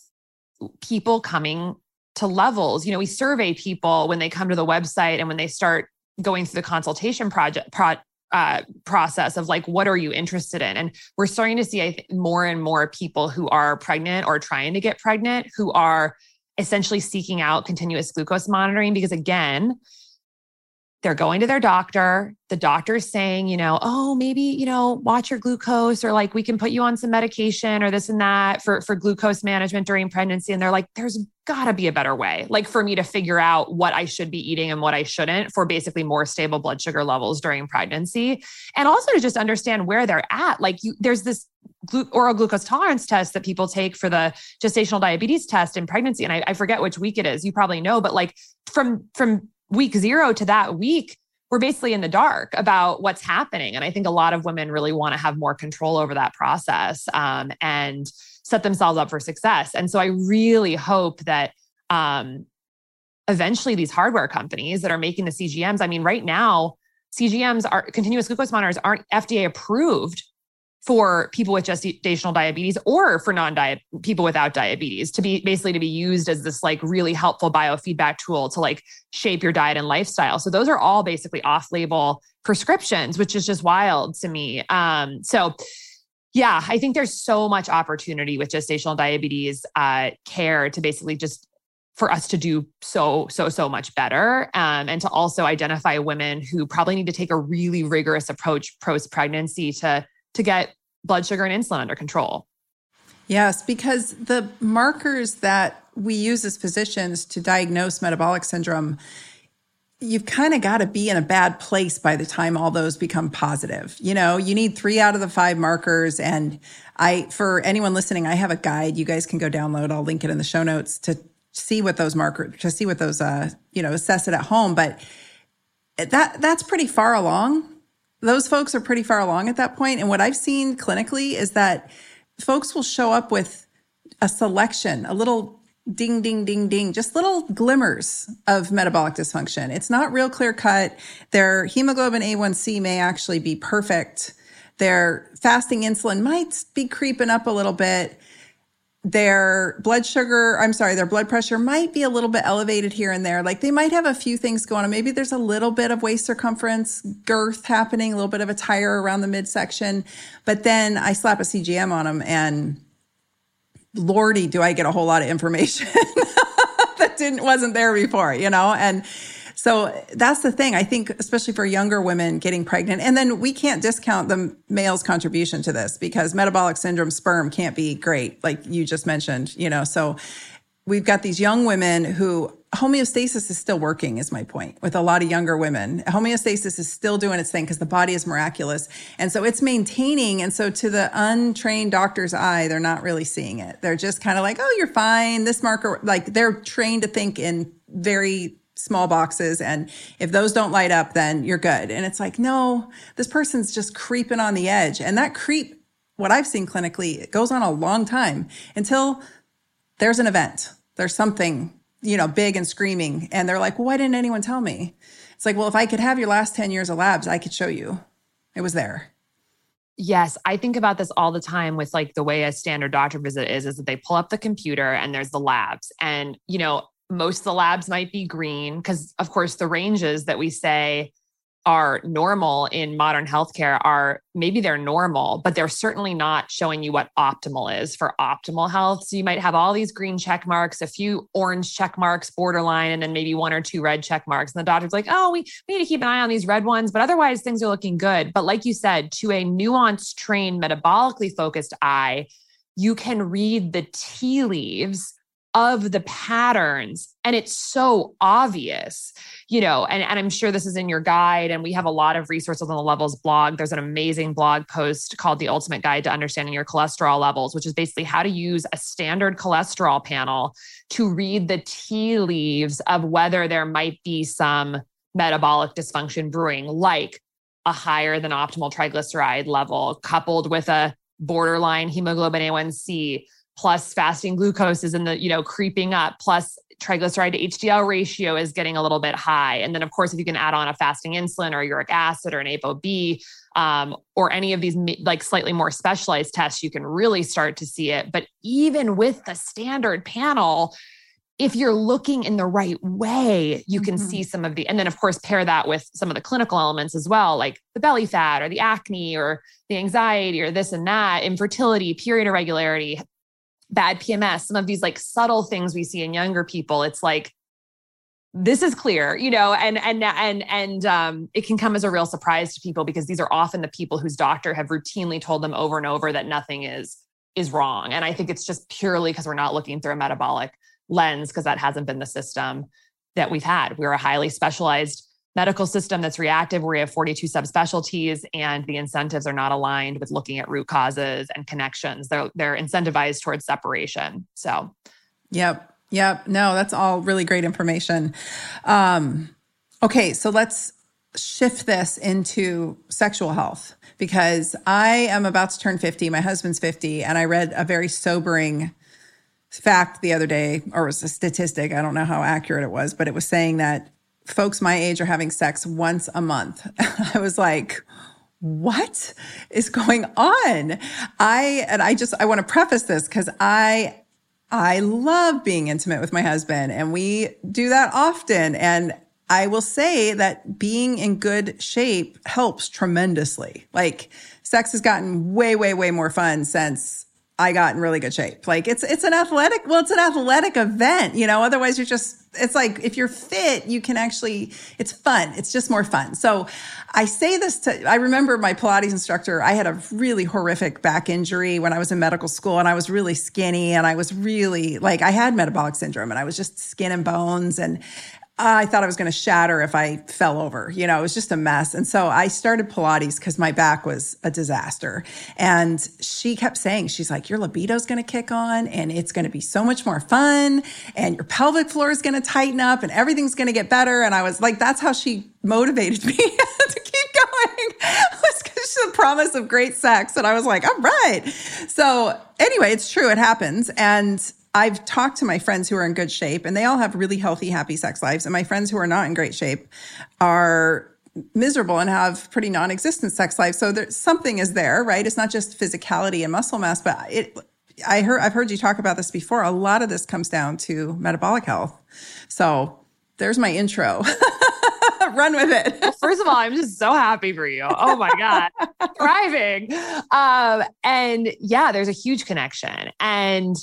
people coming to levels. You know we survey people when they come to the website and when they start going through the consultation project pro, uh, process of like what are you interested in? And we're starting to see I more and more people who are pregnant or trying to get pregnant who are essentially seeking out continuous glucose monitoring because again they're going to their doctor. The doctor's saying you know oh maybe you know watch your glucose or like we can put you on some medication or this and that for for glucose management during pregnancy. And they're like there's got to be a better way like for me to figure out what i should be eating and what i shouldn't for basically more stable blood sugar levels during pregnancy. And also to just understand where they're at like you there's this glu- oral glucose tolerance test that people take for the gestational diabetes test in pregnancy and I, I forget which week it is you probably know but like from from week zero to that week we're basically in the dark about what's happening. And i think a lot of women really want to have more control over that process um, and set themselves up for success. And so i really hope that um, eventually these hardware companies that are making the cgms i mean right now cgms are continuous glucose monitors aren't fda approved for people with gestational diabetes or for non people without diabetes to be basically to be used as this like really helpful biofeedback tool to like shape your diet and lifestyle. So those are all basically off-label prescriptions, which is just wild to me. Um, so yeah, I think there's so much opportunity with gestational diabetes uh, care to basically just for us to do so so so much better um, and to also identify women who probably need to take a really rigorous approach post pregnancy to to get blood sugar and insulin under control. Yes, because the markers that we use as physicians to diagnose metabolic syndrome you've kind of got to be in a bad place by the time all those become positive. You know, you need three out of the five markers. And I, for anyone listening, I have a guide you guys can go download. I'll link it in the show notes to see what those markers, to see what those, uh, you know, assess it at home. But that, that's pretty far along. Those folks are pretty far along at that point. And what I've seen clinically is that folks will show up with a selection, a little ding, ding, ding, ding, just little glimmers of metabolic dysfunction. It's not real clear cut. Their hemoglobin A1C may actually be perfect. Their fasting insulin might be creeping up a little bit. Their blood sugar, I'm sorry, their blood pressure might be a little bit elevated here and there. Like they might have a few things going on. Maybe there's a little bit of waist circumference girth happening, a little bit of a tire around the midsection. But then I slap a CGM on them and lordy, do I get a whole lot of information *laughs* that didn't wasn't there before, you know? And so that's the thing. I think, especially for younger women getting pregnant, and then we can't discount the male's contribution to this because metabolic syndrome sperm can't be great, like you just mentioned, you know. So we've got these young women who homeostasis is still working is my point with a lot of younger women homeostasis is still doing its thing because the body is miraculous and so it's maintaining and so to the untrained doctor's eye they're not really seeing it they're just kind of like oh you're fine this marker like they're trained to think in very small boxes and if those don't light up then you're good and it's like no this person's just creeping on the edge and that creep what i've seen clinically it goes on a long time until there's an event there's something you know, big and screaming. And they're like, well, why didn't anyone tell me? It's like, well, if I could have your last 10 years of labs, I could show you. It was there. Yes, I think about this all the time with like the way a standard doctor visit is is that they pull up the computer and there's the labs. And you know, most of the labs might be green because of course the ranges that we say are normal in modern healthcare are maybe they're normal, but they're certainly not showing you what optimal is for optimal health. So you might have all these green check marks, a few orange check marks, borderline, and then maybe one or two red check marks. And the doctor's like, oh, we, we need to keep an eye on these red ones, but otherwise things are looking good. But like you said, to a nuanced, trained, metabolically focused eye, you can read the tea leaves of the patterns and it's so obvious you know and, and i'm sure this is in your guide and we have a lot of resources on the levels blog. There's an amazing blog post called the ultimate guide to understanding your cholesterol levels which is basically how to use a standard cholesterol panel to read the tea leaves of whether there might be some metabolic dysfunction brewing like a higher than optimal triglyceride level coupled with a borderline hemoglobin a1c plus fasting glucose is in the you know creeping up plus triglyceride to hdl ratio is getting a little bit high and then of course if you can add on a fasting insulin or uric acid or an apob um, or any of these like slightly more specialized tests you can really start to see it but even with the standard panel if you're looking in the right way, you can mm-hmm. see some of the, and then of course, pair that with some of the clinical elements as well, like the belly fat or the acne or the anxiety or this and that, infertility, period irregularity, bad PMS, some of these like subtle things we see in younger people, it's like this is clear, you know, and and and and um, it can come as a real surprise to people because these are often the people whose doctor have routinely told them over and over that nothing is is wrong. And I think it's just purely because we're not looking through a metabolic lens because that hasn't been the system that we've had. We're a highly specialized medical system that's reactive where we have 42 subspecialties and the incentives are not aligned with looking at root causes and connections. They're they're incentivized towards separation so. Yep yep. No that's all really great information. Um, okay so let's shift this into sexual health because i am about to turn 50 my husband's 50 and i read a very sobering fact the other day or it was a statistic i don't know how accurate it was but it was saying that folks my age are having sex once a month. *laughs* I was like, what is going on? I, and I just, I want to preface this because I, I love being intimate with my husband and we do that often. And I will say that being in good shape helps tremendously. Like sex has gotten way, way, way more fun since I got in really good shape. Like it's it's an athletic, well, it's an athletic event, you know. Otherwise, you're just it's like if you're fit, you can actually it's fun. It's just more fun. So I say this to I remember my Pilates instructor, I had a really horrific back injury when I was in medical school and I was really skinny and I was really like I had metabolic syndrome and I was just skin and bones and I thought I was going to shatter if I fell over. You know, it was just a mess. And so I started Pilates because my back was a disaster. And she kept saying, she's like, your libido's going to kick on and it's going to be so much more fun and your pelvic floor is going to tighten up and everything's going to get better. And I was like, that's how she motivated me *laughs* to keep going. *laughs* was the promise of great sex. And I was like, all right. So anyway, it's true. It happens. And I've talked to my friends who are in good shape and they all have really healthy, happy sex lives. And my friends who are not in great shape are miserable and have pretty non-existent sex lives. So there's something is there, right? It's not just physicality and muscle mass, but it I heard I've heard you talk about this before. A lot of this comes down to metabolic health. So there's my intro. *laughs* Run with it. well, first of all, I'm just so happy for you. Oh my God. *laughs* Thriving. Um, and yeah, there's a huge connection. And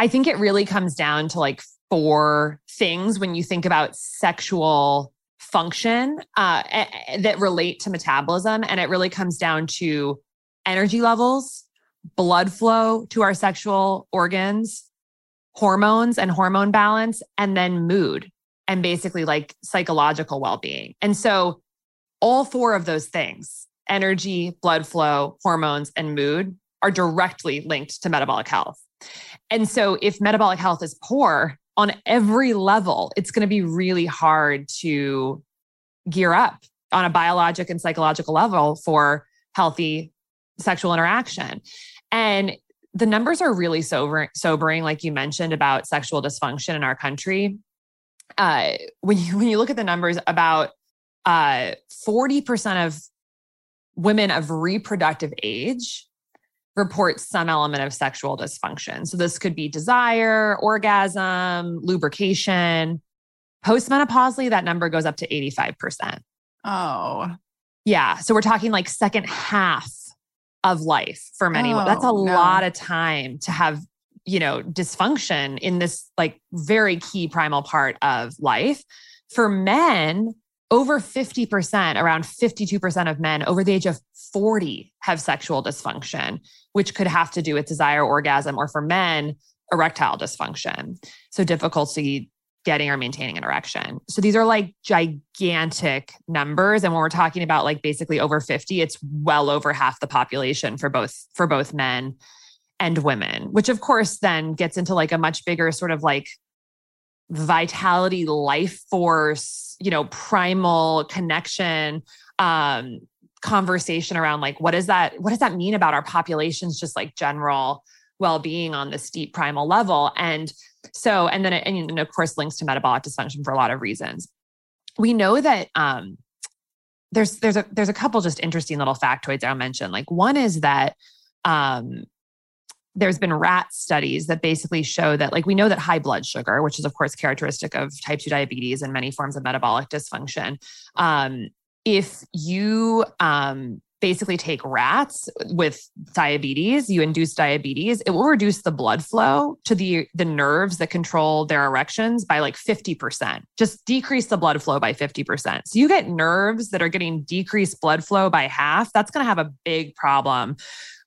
I think it really comes down to like four things when you think about sexual function uh, that relate to metabolism. And it really comes down to energy levels, blood flow to our sexual organs, hormones and hormone balance, and then mood and basically like psychological well being. And so, all four of those things energy, blood flow, hormones, and mood are directly linked to metabolic health. And so, if metabolic health is poor on every level, it's going to be really hard to gear up on a biologic and psychological level for healthy sexual interaction. And the numbers are really sober, sobering, like you mentioned about sexual dysfunction in our country. Uh, when you when you look at the numbers, about uh, forty percent of women of reproductive age report some element of sexual dysfunction. So this could be desire, orgasm, lubrication. Postmenopausally, that number goes up to 85%. Oh. Yeah. So we're talking like second half of life for many. Oh, That's a oh, no. lot of time to have, you know, dysfunction in this like very key primal part of life. For men, over 50%, around 52% of men over the age of 40 have sexual dysfunction, which could have to do with desire, orgasm, or for men, erectile dysfunction. So difficulty getting or maintaining an erection. So these are like gigantic numbers and when we're talking about like basically over 50 it's well over half the population for both for both men and women, which of course then gets into like a much bigger sort of like vitality, life force, you know, primal connection, um, conversation around like what is that what does that mean about our population's just like general well-being on this deep primal level? And so and then it, and of course links to metabolic dysfunction for a lot of reasons. We know that um there's there's a there's a couple just interesting little factoids i'll mention. Like one is that um there's been rat studies that basically show that like we know that high blood sugar which is of course characteristic of type 2 diabetes and many forms of metabolic dysfunction um, if you um, basically take rats with diabetes you induce diabetes it will reduce the blood flow to the the nerves that control their erections by like 50% just decrease the blood flow by 50% so you get nerves that are getting decreased blood flow by half that's going to have a big problem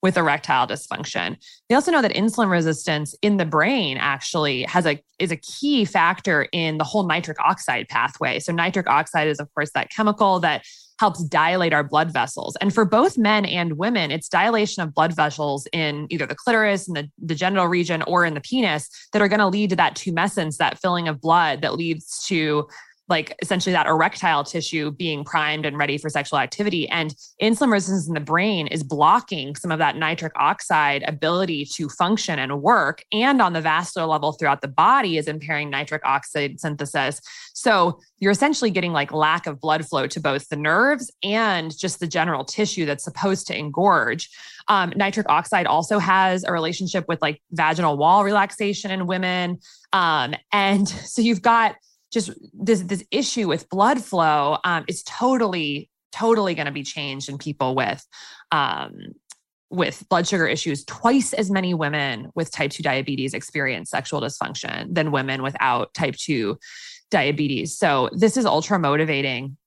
with erectile dysfunction. They also know that insulin resistance in the brain actually has a is a key factor in the whole nitric oxide pathway. So nitric oxide is of course that chemical that helps dilate our blood vessels. And for both men and women, it's dilation of blood vessels in either the clitoris and the, the genital region or in the penis that are going to lead to that tumescence, that filling of blood that leads to like essentially that erectile tissue being primed and ready for sexual activity. And insulin resistance in the brain is blocking some of that nitric oxide ability to function and work. And on the vascular level throughout the body is impairing nitric oxide synthesis. So you're essentially getting like lack of blood flow to both the nerves and just the general tissue that's supposed to engorge. Um, nitric oxide also has a relationship with like vaginal wall relaxation in women. Um, and *laughs* so you've got just this this issue with blood flow um, is totally totally going to be changed in people with um, with blood sugar issues. Twice as many women with type two diabetes experience sexual dysfunction than women without type two diabetes. So this is ultra motivating,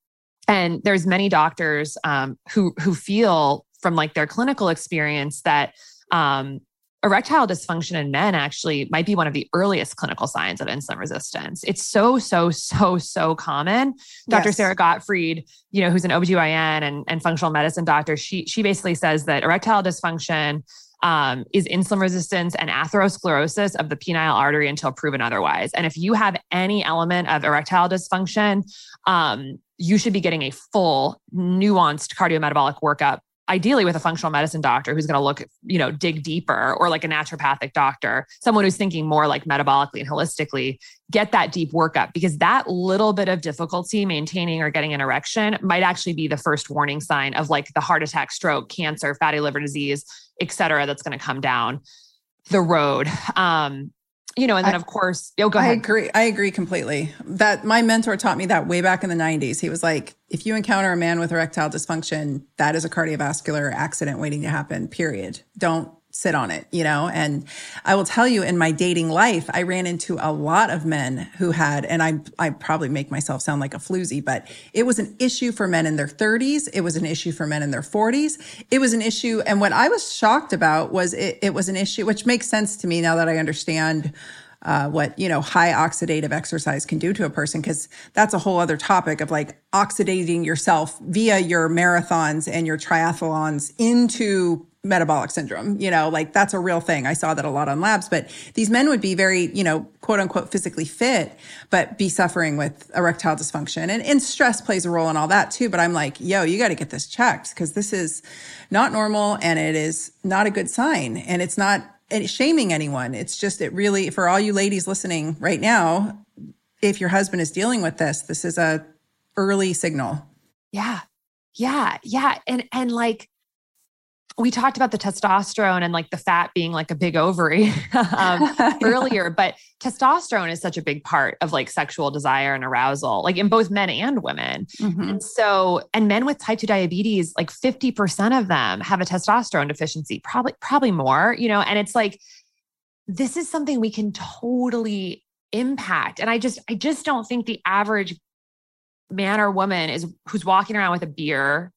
and there's many doctors um, who who feel from like their clinical experience that um, erectile dysfunction in men actually might be one of the earliest clinical signs of insulin resistance. It's so, so, so, so common. Dr. Yes. Sara Gottfried, you know, who's an OBGYN and, and functional medicine doctor, she she basically says that erectile dysfunction um, is insulin resistance and atherosclerosis of the penile artery until proven otherwise. And if you have any element of erectile dysfunction, um, you should be getting a full, nuanced cardiometabolic workup ideally with a functional medicine doctor who's going to look, you know, dig deeper or like a naturopathic doctor, someone who's thinking more like metabolically and holistically, get that deep workup because that little bit of difficulty maintaining or getting an erection might actually be the first warning sign of like the heart attack, stroke, cancer, fatty liver disease, et cetera, that's going to come down the road. Um, you know, and then I, of course, oh, go ahead. I agree. I agree completely. That my mentor taught me that way back in the 90s. He was like, if you encounter a man with erectile dysfunction, that is a cardiovascular accident waiting to happen, period. Don't sit on it, you know? And I will tell you in my dating life, I ran into a lot of men who had, and I, I probably make myself sound like a floozy, but it was an issue for men in their 30s. It was an issue for men in their 40s. It was an issue. And what I was shocked about was it, it was an issue, which makes sense to me now that I understand uh, what you know high oxidative exercise can do to a person because that's a whole other topic of like oxidating yourself via your marathons and your triathlons into metabolic syndrome you know like that's a real thing. I saw that a lot on labs but these men would be very you know quote unquote physically fit but be suffering with erectile dysfunction. And, and stress plays a role in all that too but i'm like yo you got to get this checked because this is not normal and it is not a good sign. And it's not shaming anyone. It's just it really for all you ladies listening right now if your husband is dealing with this this is a early signal. Yeah. Yeah. Yeah. And and like we talked about the testosterone and like the fat being like a big ovary *laughs* um, *laughs* earlier, but testosterone is such a big part of like sexual desire and arousal, like in both men and women. Mm-hmm. And so, and men with type 2 diabetes, like 50% of them have a testosterone deficiency, probably, probably more, you know, and it's like, this is something we can totally impact. And I just, I just don't think the average man or woman is who's walking around with a beer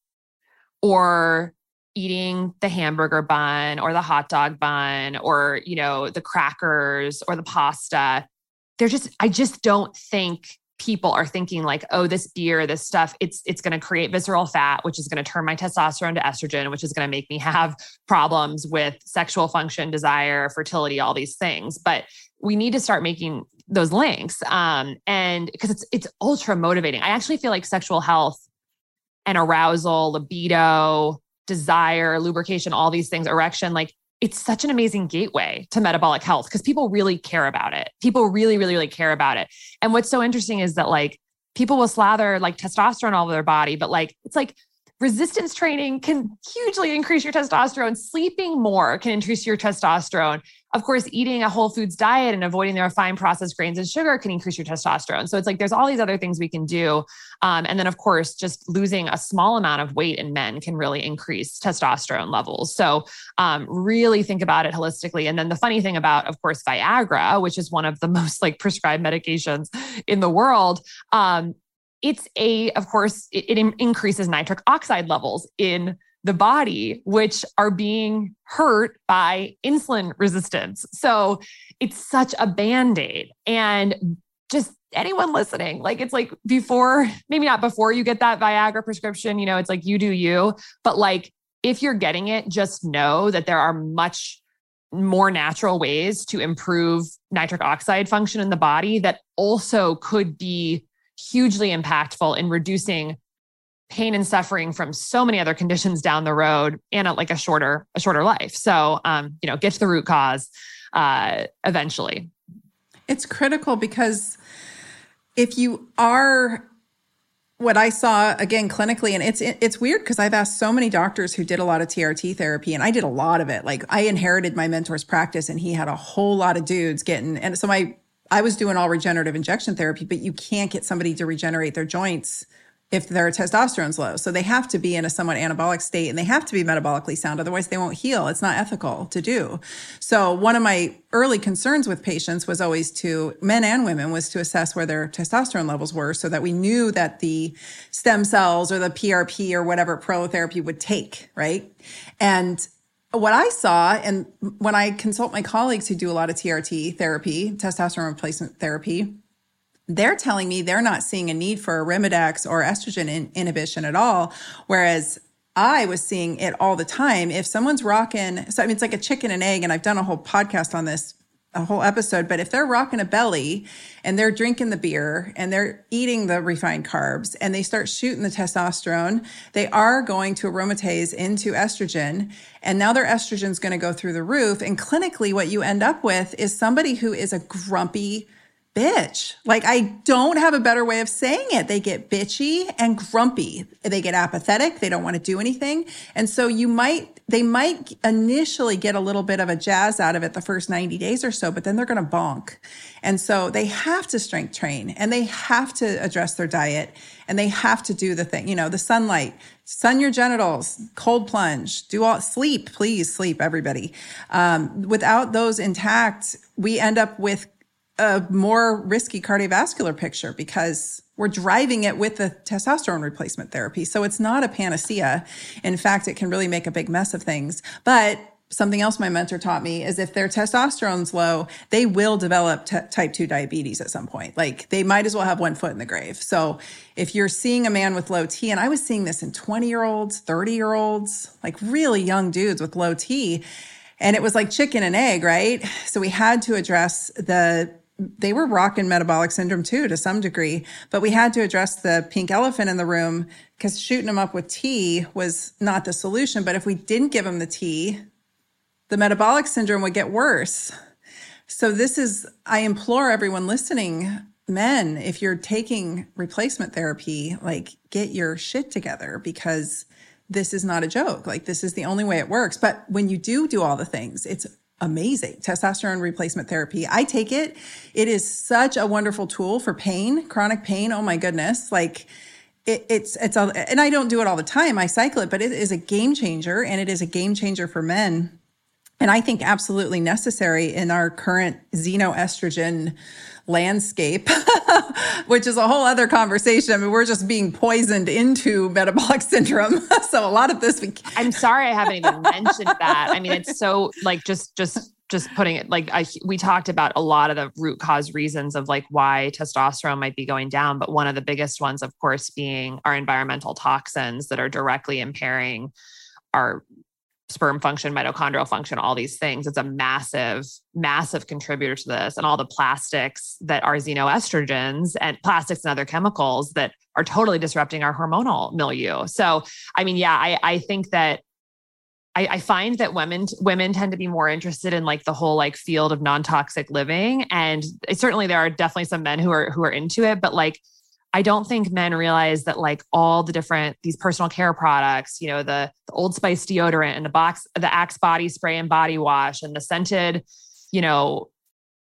or eating the hamburger bun or the hot dog bun or you know the crackers or the pasta. They're just i just don't think people are thinking like oh this beer this stuff it's it's going to create visceral fat which is going to turn my testosterone to estrogen which is going to make me *laughs* have problems with sexual function desire fertility all these things. But we need to start making those links um, and because it's it's ultra motivating. I actually feel like sexual health and arousal libido desire, lubrication, all these things, erection, like it's such an amazing gateway to metabolic health because people really care about it. People really, really, really care about it. And what's so interesting is that like people will slather like testosterone all over their body, but like it's like resistance training can hugely increase your testosterone. Sleeping more can increase your testosterone. Of course, eating a whole foods diet and avoiding the refined processed grains and sugar can increase your testosterone. So it's like there's all these other things we can do. Um, and then, of course, just losing a small amount of weight in men can really increase testosterone levels. So um, really think about it holistically. And then the funny thing about, of course, Viagra, which is one of the *laughs* most like prescribed medications in the world, um, it's a, of course, it, it increases nitric oxide levels in the body, which are being hurt by insulin resistance. So it's such a band aid. And just anyone listening, like it's like before, maybe not before you get that Viagra prescription, you know, it's like you do you. But like if you're getting it, just know that there are much more natural ways to improve nitric oxide function in the body that also could be hugely impactful in reducing pain and suffering from so many other conditions down the road and a, like a shorter a shorter life so um, you know get to the root cause uh, eventually it's critical because if you are what I saw again clinically, and it's it's weird because I've asked so many doctors who did a lot of TRT therapy, and I did a lot of it. Like I inherited my mentor's practice, and he had a whole lot of dudes getting, and so my I was doing all regenerative injection therapy, but you can't get somebody to regenerate their joints if their testosterone's low. So they have to be in a somewhat anabolic state and they have to be metabolically sound. Otherwise they won't heal. It's not ethical to do. So one of my early concerns with patients was always to men and women was to assess where their testosterone levels were so that we knew that the stem cells or the PRP or whatever prolotherapy would take, right? And what I saw, and when I consult my colleagues who do a lot of TRT therapy, testosterone replacement therapy, they're telling me they're not seeing a need for Arimidex or estrogen in- inhibition at all. Whereas I was seeing it all the time. If someone's rocking, so I mean, it's like a chicken and egg, and I've done a whole podcast on this, a whole episode, but if they're rocking a belly and they're drinking the beer and they're eating the refined carbs and they start shooting the testosterone, they are going to aromatase into estrogen. And now their estrogen is going to go through the roof. And clinically, what you end up with is somebody who is a grumpy, bitch. Like I don't have a better way of saying it. They get bitchy and grumpy. They get apathetic. They don't want to do anything. And so you might, they might initially get a little bit of a jazz out of it the first 90 days or so, but then they're going to bonk. And so they have to strength train and they have to address their diet and they have to do the thing, you know, the sunlight, sun your genitals, cold plunge, do all sleep, please sleep, everybody. Um, without those intact, we end up with a more risky cardiovascular picture because we're driving it with the testosterone replacement therapy. So it's not a panacea. In fact, it can really make a big mess of things. But something else my mentor taught me is if their testosterone's low, they will develop t- type 2 diabetes at some point. Like they might as well have one foot in the grave. So if you're seeing a man with low T, and I was seeing this in 20 year olds, 30 year olds, like really young dudes with low T, and it was like chicken and egg, right? So we had to address the they were rocking metabolic syndrome too to some degree, but we had to address the pink elephant in the room because shooting them up with T was not the solution. But if we didn't give them the T the metabolic syndrome would get worse. So this is, I implore everyone listening, men, if you're taking replacement therapy, like get your shit together because this is not a joke. Like this is the only way it works. But when you do do all the things, it's amazing. Testosterone replacement therapy. I take it. It is such a wonderful tool for pain, chronic pain. Oh my goodness. Like it, it's, it's, a, and I don't do it all the time. I cycle it, but it is a game changer and it is a game changer for men. And I think absolutely necessary in our current xenoestrogen landscape, *laughs* which is a whole other conversation. I mean, we're just being poisoned into metabolic *laughs* syndrome. *laughs* so a lot of this we I'm sorry I haven't even mentioned that. I mean, it's so like just just just putting it like I we talked about a lot of the root cause reasons of like why testosterone might be going down, but one of the biggest ones of course being our environmental toxins that are directly impairing our sperm function, mitochondrial function, all these things. It's a massive, massive contributor to this. And all the plastics that are xenoestrogens and plastics and other chemicals that are totally disrupting our hormonal milieu. So, I mean, yeah, I, I think that I, I find that women women tend to be more interested in like the whole like field of non-toxic living. And certainly there are definitely some men who are who are into it, but like I don't think men realize that like all the different these personal care products, you know, the, the Old Spice deodorant and the box, the Axe body spray and body wash and the scented, you know,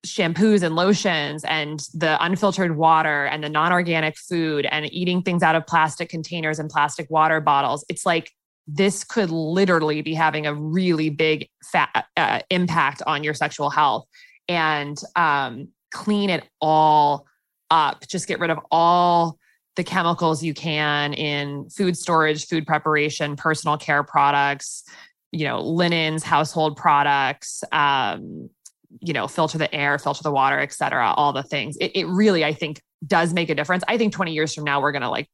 shampoos and lotions and the unfiltered water and the non-organic food and eating things out of plastic containers and plastic water bottles. It's like this could literally be having a really big fat, uh, impact on your sexual health and um, clean it all up. Just get rid of all the chemicals you can in food storage, food preparation, personal care products, you know, linens, household products, um, you know, filter the air, filter the water, et cetera, all the things. It, it really, I think, does make a difference. I think 20 years from now, we're going to like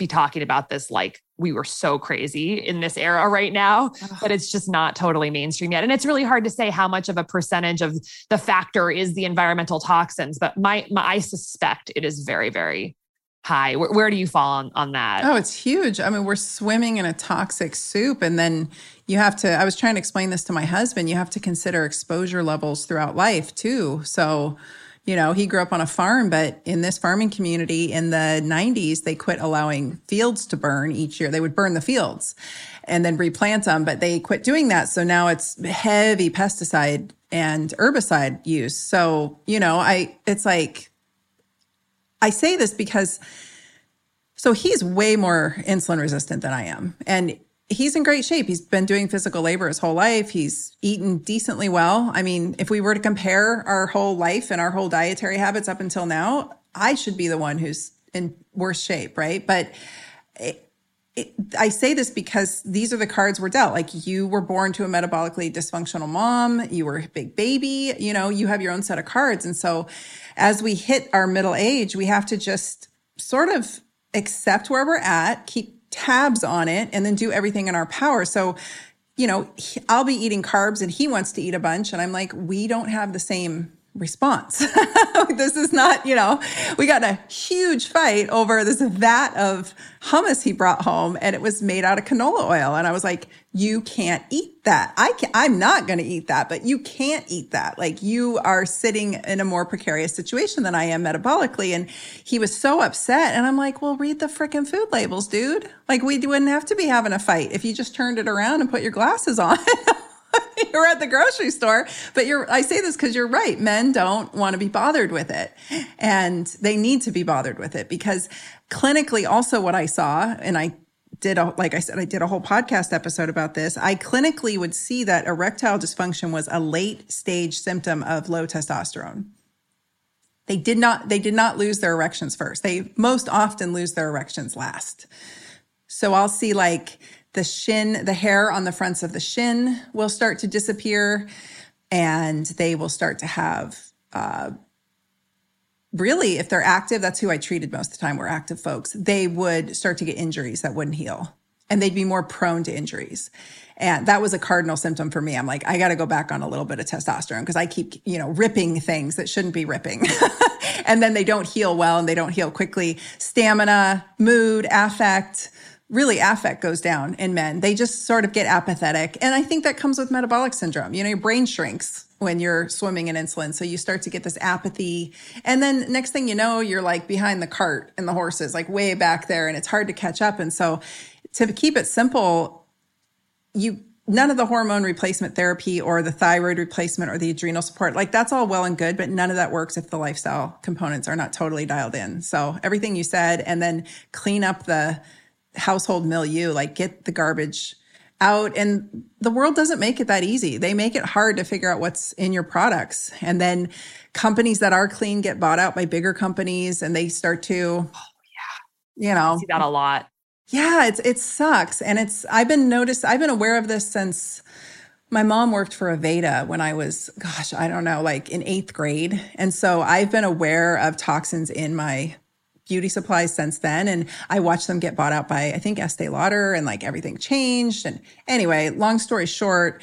be talking about this like we were so crazy in this era right now, but it's just not totally mainstream yet. And it's really hard to say how much of a percentage of the factor is the environmental toxins, but my, my I suspect it is very, very high. Where, where do you fall on, on that? Oh, it's huge. I mean, we're swimming in a toxic soup. And then you have to, I was trying to explain this to my husband, you have to consider exposure levels throughout life too. So, you know, he grew up on a farm, but in this farming community in the 90s, they quit allowing fields to burn each year. They would burn the fields and then replant them, but they quit doing that. So now it's heavy pesticide and herbicide use. So, you know, I, it's like, I say this because, so he's way more insulin resistant than I am. And he's in great shape. He's been doing physical labor his whole life. He's eaten decently well. I mean, if we were to compare our whole life and our whole dietary habits up until now, I should be the one who's in worse shape, right? But it, I say this because these are the cards we're dealt. Like you were born to a metabolically dysfunctional mom, you were a big baby, you know, you have your own set of cards. And so as we hit our middle age, we have to just sort of accept where we're at, keep tabs on it, and then do everything in our power. So, you know, I'll be eating carbs and he wants to eat a bunch. And I'm like, we don't have the same response. *laughs* this is not, you know, we got a huge fight over this vat of hummus he brought home and it was made out of canola oil. And I was like, you can't eat that. I can't! I'm not going to eat that, but you can't eat that. Like you are sitting in a more precarious situation than I am metabolically. And he was so upset. And I'm like, well, read the freaking food labels, dude. Like we wouldn't have to be having a fight if you just turned it around and put your glasses on. *laughs* *laughs* you're at the grocery store. But you're, I say this because you're right. Men don't want to be bothered with it. And they need to be bothered with it because clinically, also what I saw, and I did a, like I said, I did a whole podcast episode about this. I clinically would see that erectile dysfunction was a late stage symptom of low testosterone. They did not, they did not lose their erections first. They most often lose their erections last. So I'll see like the shin, the hair on the fronts of the shin will start to disappear and they will start to have, uh, really, if they're active, that's who I treated most of the time were active folks. They would start to get injuries that wouldn't heal and they'd be more prone to injuries. And that was a cardinal symptom for me. I'm like, I got to go back on a little bit of testosterone because I keep, you know, ripping things that shouldn't be ripping. *laughs* and then they don't heal well and they don't heal quickly. Stamina, mood, affect, really affect goes down in men. They just sort of get apathetic. And I think that comes with metabolic syndrome. You know, your brain shrinks when you're swimming in insulin. So you start to get this apathy. And then next thing you know, you're like behind the cart and the horses, like way back there, and it's hard to catch up. And so to keep it simple, you none of the hormone replacement therapy or the thyroid replacement or the adrenal support, like that's all well and good, but none of that works if the lifestyle components are not totally dialed in. So everything you said, and then clean up the household milieu, like get the garbage out. And the world doesn't make it that easy. They make it hard to figure out what's in your products. And then companies that are clean get bought out by bigger companies and they start to, oh, yeah, you know, I see that a lot. Yeah, it's it sucks. And it's I've been noticed I've been aware of this since my mom worked for Aveda when I was, gosh, I don't know, like in eighth grade. And so I've been aware of toxins in my beauty supplies since then. And I watched them get bought out by, I think, Estee Lauder and like everything changed. And anyway, long story short,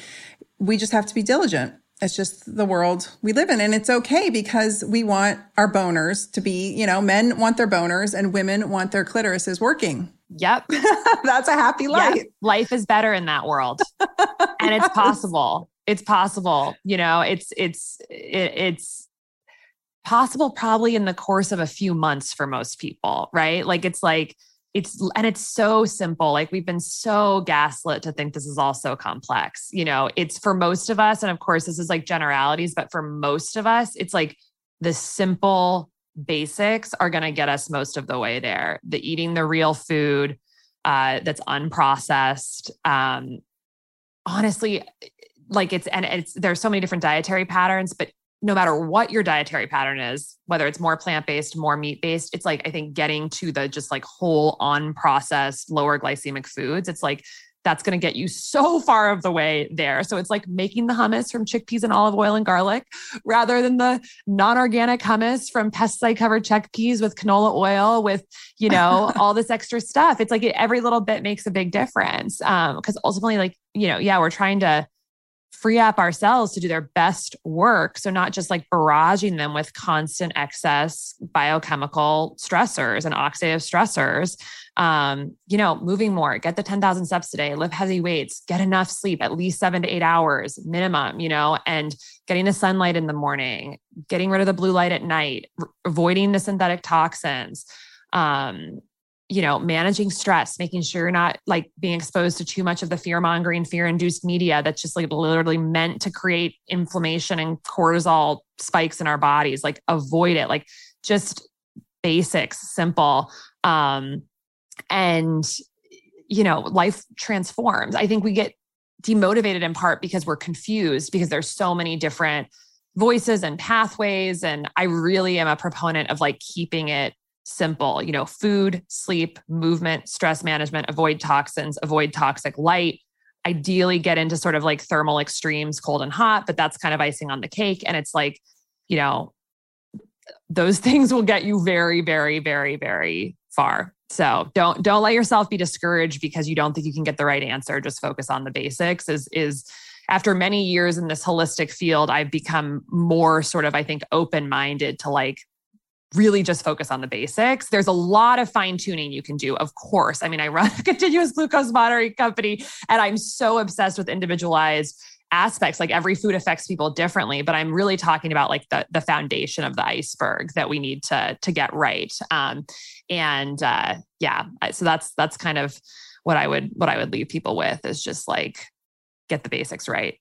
we just have to be diligent. It's just the world we live in. And it's okay because we want our boners to be, you know, men want their boners and women want their clitorises working. Yep. *laughs* That's a happy life. Yep. Life is better in that world. *laughs* and it's possible. It's possible. You know, it's, it's, it, it's, possible probably in the course of a few months for most people, right? Like it's like, it's and it's so simple. Like we've been so gaslit to think this is all so complex you know? It's for most of us and of course this is like generalities but for most of us it's like the simple basics are going to get us most of the way there. The eating the real food uh, that's unprocessed um, honestly like it's and it's there's so many different dietary patterns but no matter what your dietary pattern is, whether it's more plant based, more meat based, it's like, I think getting to the just like whole unprocessed, lower glycemic foods, it's like, that's going to get you so far of the way there. So it's like making the hummus from chickpeas and olive oil and garlic rather than the non-organic hummus from pesticide covered chickpeas with canola oil with, you know, *laughs* all this extra stuff. It's like every little bit makes a big difference. Um, cause ultimately like, you know, yeah, we're trying to free up our cells to do their best work. So, not just like barraging them with constant excess biochemical stressors and oxidative stressors. Um, you know, moving more, get the 10,000 steps today, lift heavy weights, get enough sleep, at least seven to eight hours minimum, you know, and getting the sunlight in the morning, getting rid of the blue light at night, r- avoiding the synthetic toxins. Um, you know, managing stress, making sure you're not like being exposed to too much of the fear mongering, fear induced media that's just like literally meant to create inflammation and cortisol spikes in our bodies. Like avoid it, like just basics, simple. Um, and, you know, life transforms. I think we get demotivated in part because we're confused because there's so many different voices and pathways. And I really am a proponent of like keeping it simple. You know, food, sleep, movement, stress management, avoid toxins, avoid toxic light. Ideally, get into sort of like thermal extremes, cold and hot, but that's kind of icing on the cake. And it's like, you know, those *laughs* things will get you very, very, very, very far. So don't don't let yourself be discouraged because you don't think you can get the right answer. Just focus on the basics. Is is after many years in this holistic field, I've become more sort of, I think, open minded to like really just focus on the basics. There's a lot of fine tuning you can do, of course. I mean, I run a *laughs* continuous glucose monitoring company and I'm so obsessed with individualized aspects. Like every food affects people differently but i'm really talking about like the the foundation of the iceberg that we need to to get right. Um and uh yeah so that's that's kind of what i would what i would leave people with is just like get the basics right.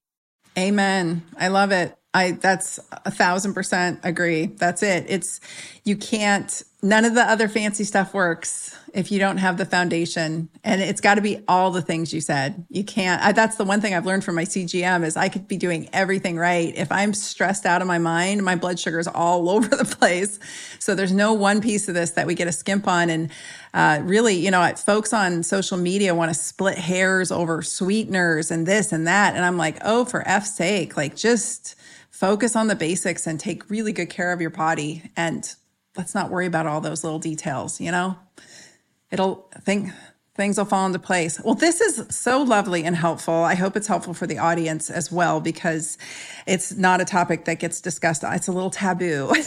Amen. I love it I that's a thousand percent agree. That's it. It's you can't none of the other fancy stuff works if you don't have the foundation. And it's got to be all the things you said. You can't I, that's the one thing i've learned from my cgm is i could be doing everything right. If i'm stressed out of my mind my blood sugar is all *laughs* over the place. So there's no one piece of this that we get a skimp on. And uh, really you know folks on social media want to split hairs over sweeteners and this and that. And i'm like oh for f's sake like just focus on the basics and take really good care of your body and let's not worry about all those little details you know? It'll think things will fall into place. Well this is so lovely and helpful. I hope it's helpful for the audience as well because it's not a topic that gets discussed. It's a little taboo. *laughs*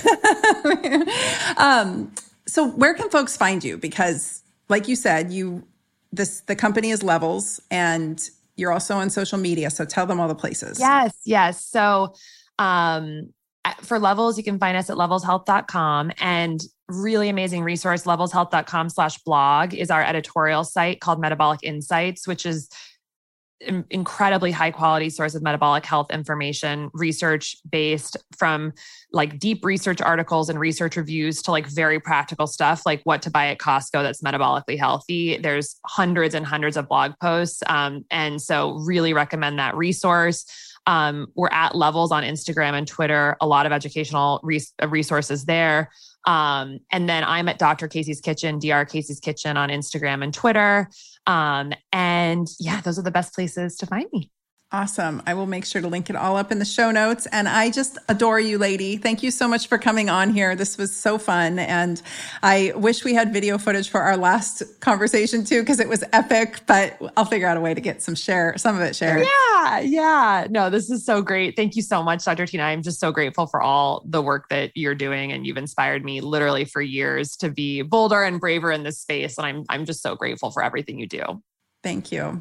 Um, so where can folks find you? Because like you said you this the company is levels and you're also on social media so tell them all the places. Yes yes. So um, for levels, you can find us at levelshealth.com and really amazing resource, levelshealth.com slash blog is our editorial site called Metabolic Insights, which is incredibly high quality source of metabolic health information research based from like deep research articles and research reviews to like very practical stuff like what to buy at costco that's metabolically healthy. There's hundreds and hundreds of blog posts um, and so really recommend that resource um, we're at levels on Instagram and Twitter, a lot of educational res- uh, resources there. Um, and then I'm at Dr. Casey's Kitchen, Dr. Casey's Kitchen on Instagram and Twitter. Um, and yeah, those are the best places to find me. Awesome. I will make sure to link it all up in the show notes. And I just adore you, lady. Thank you so much for coming on here. This was so fun. And I wish we had video footage for our last conversation too, because it was epic, but I'll figure out a way to get some share, some of it shared. Yeah. Yeah. No, this is so great. Thank you so much, Dr. Tyna. I'm just so grateful for all the work that you're doing. And you've inspired me literally for years to be bolder and braver in this space. And I'm, I'm just so grateful for everything you do. Thank you.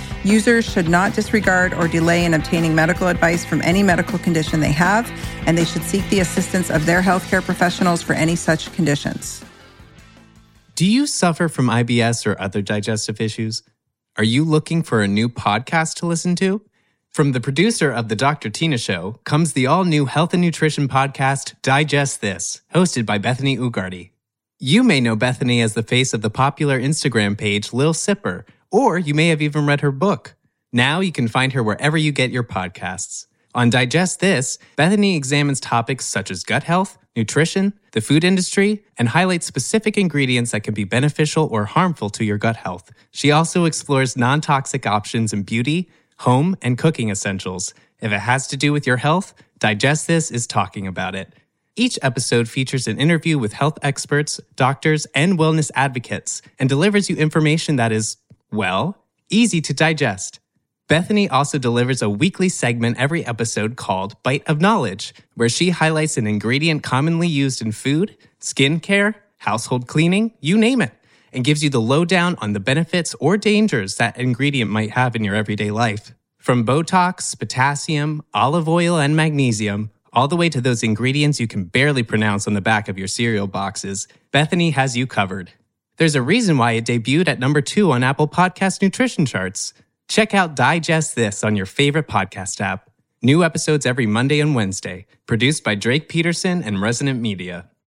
Users should not disregard or delay in obtaining medical advice from any medical condition they have, and they should seek the assistance of their healthcare professionals for any such conditions. Do you suffer from IBS or other digestive issues? Are you looking for a new podcast to listen to? From the producer of The Dr. Tyna Show comes the all new health and nutrition podcast, Digest This, hosted by Bethany Ugarte. You may know Bethany as the face of the popular Instagram page Lil Sipper or you may have even read her book. Now you can find her wherever you get your podcasts. On Digest This, Bethany examines topics such as gut health, nutrition, the food industry, and highlights specific ingredients that can be beneficial or harmful to your gut health. She also explores non toxic options in beauty, home, and cooking essentials. If it has to do with your health, Digest This is talking about it. Each episode features an interview with health experts, doctors, and wellness advocates and delivers you information that is, well, easy to digest. Bethany also delivers a weekly segment every episode called Bite of Knowledge, where she highlights an ingredient commonly used in food, skincare, household cleaning, you name it, and gives you the lowdown on the benefits or dangers that ingredient might have in your everyday life. From Botox, potassium, olive oil, and magnesium, all the way to those ingredients you can barely pronounce on the back of your cereal boxes, Bethany has you covered. There's a reason why it debuted at number two on Apple Podcast nutrition charts. Check out Digest This on your favorite podcast app. New episodes every Monday and Wednesday, produced by Drake Peterson and Resonant Media.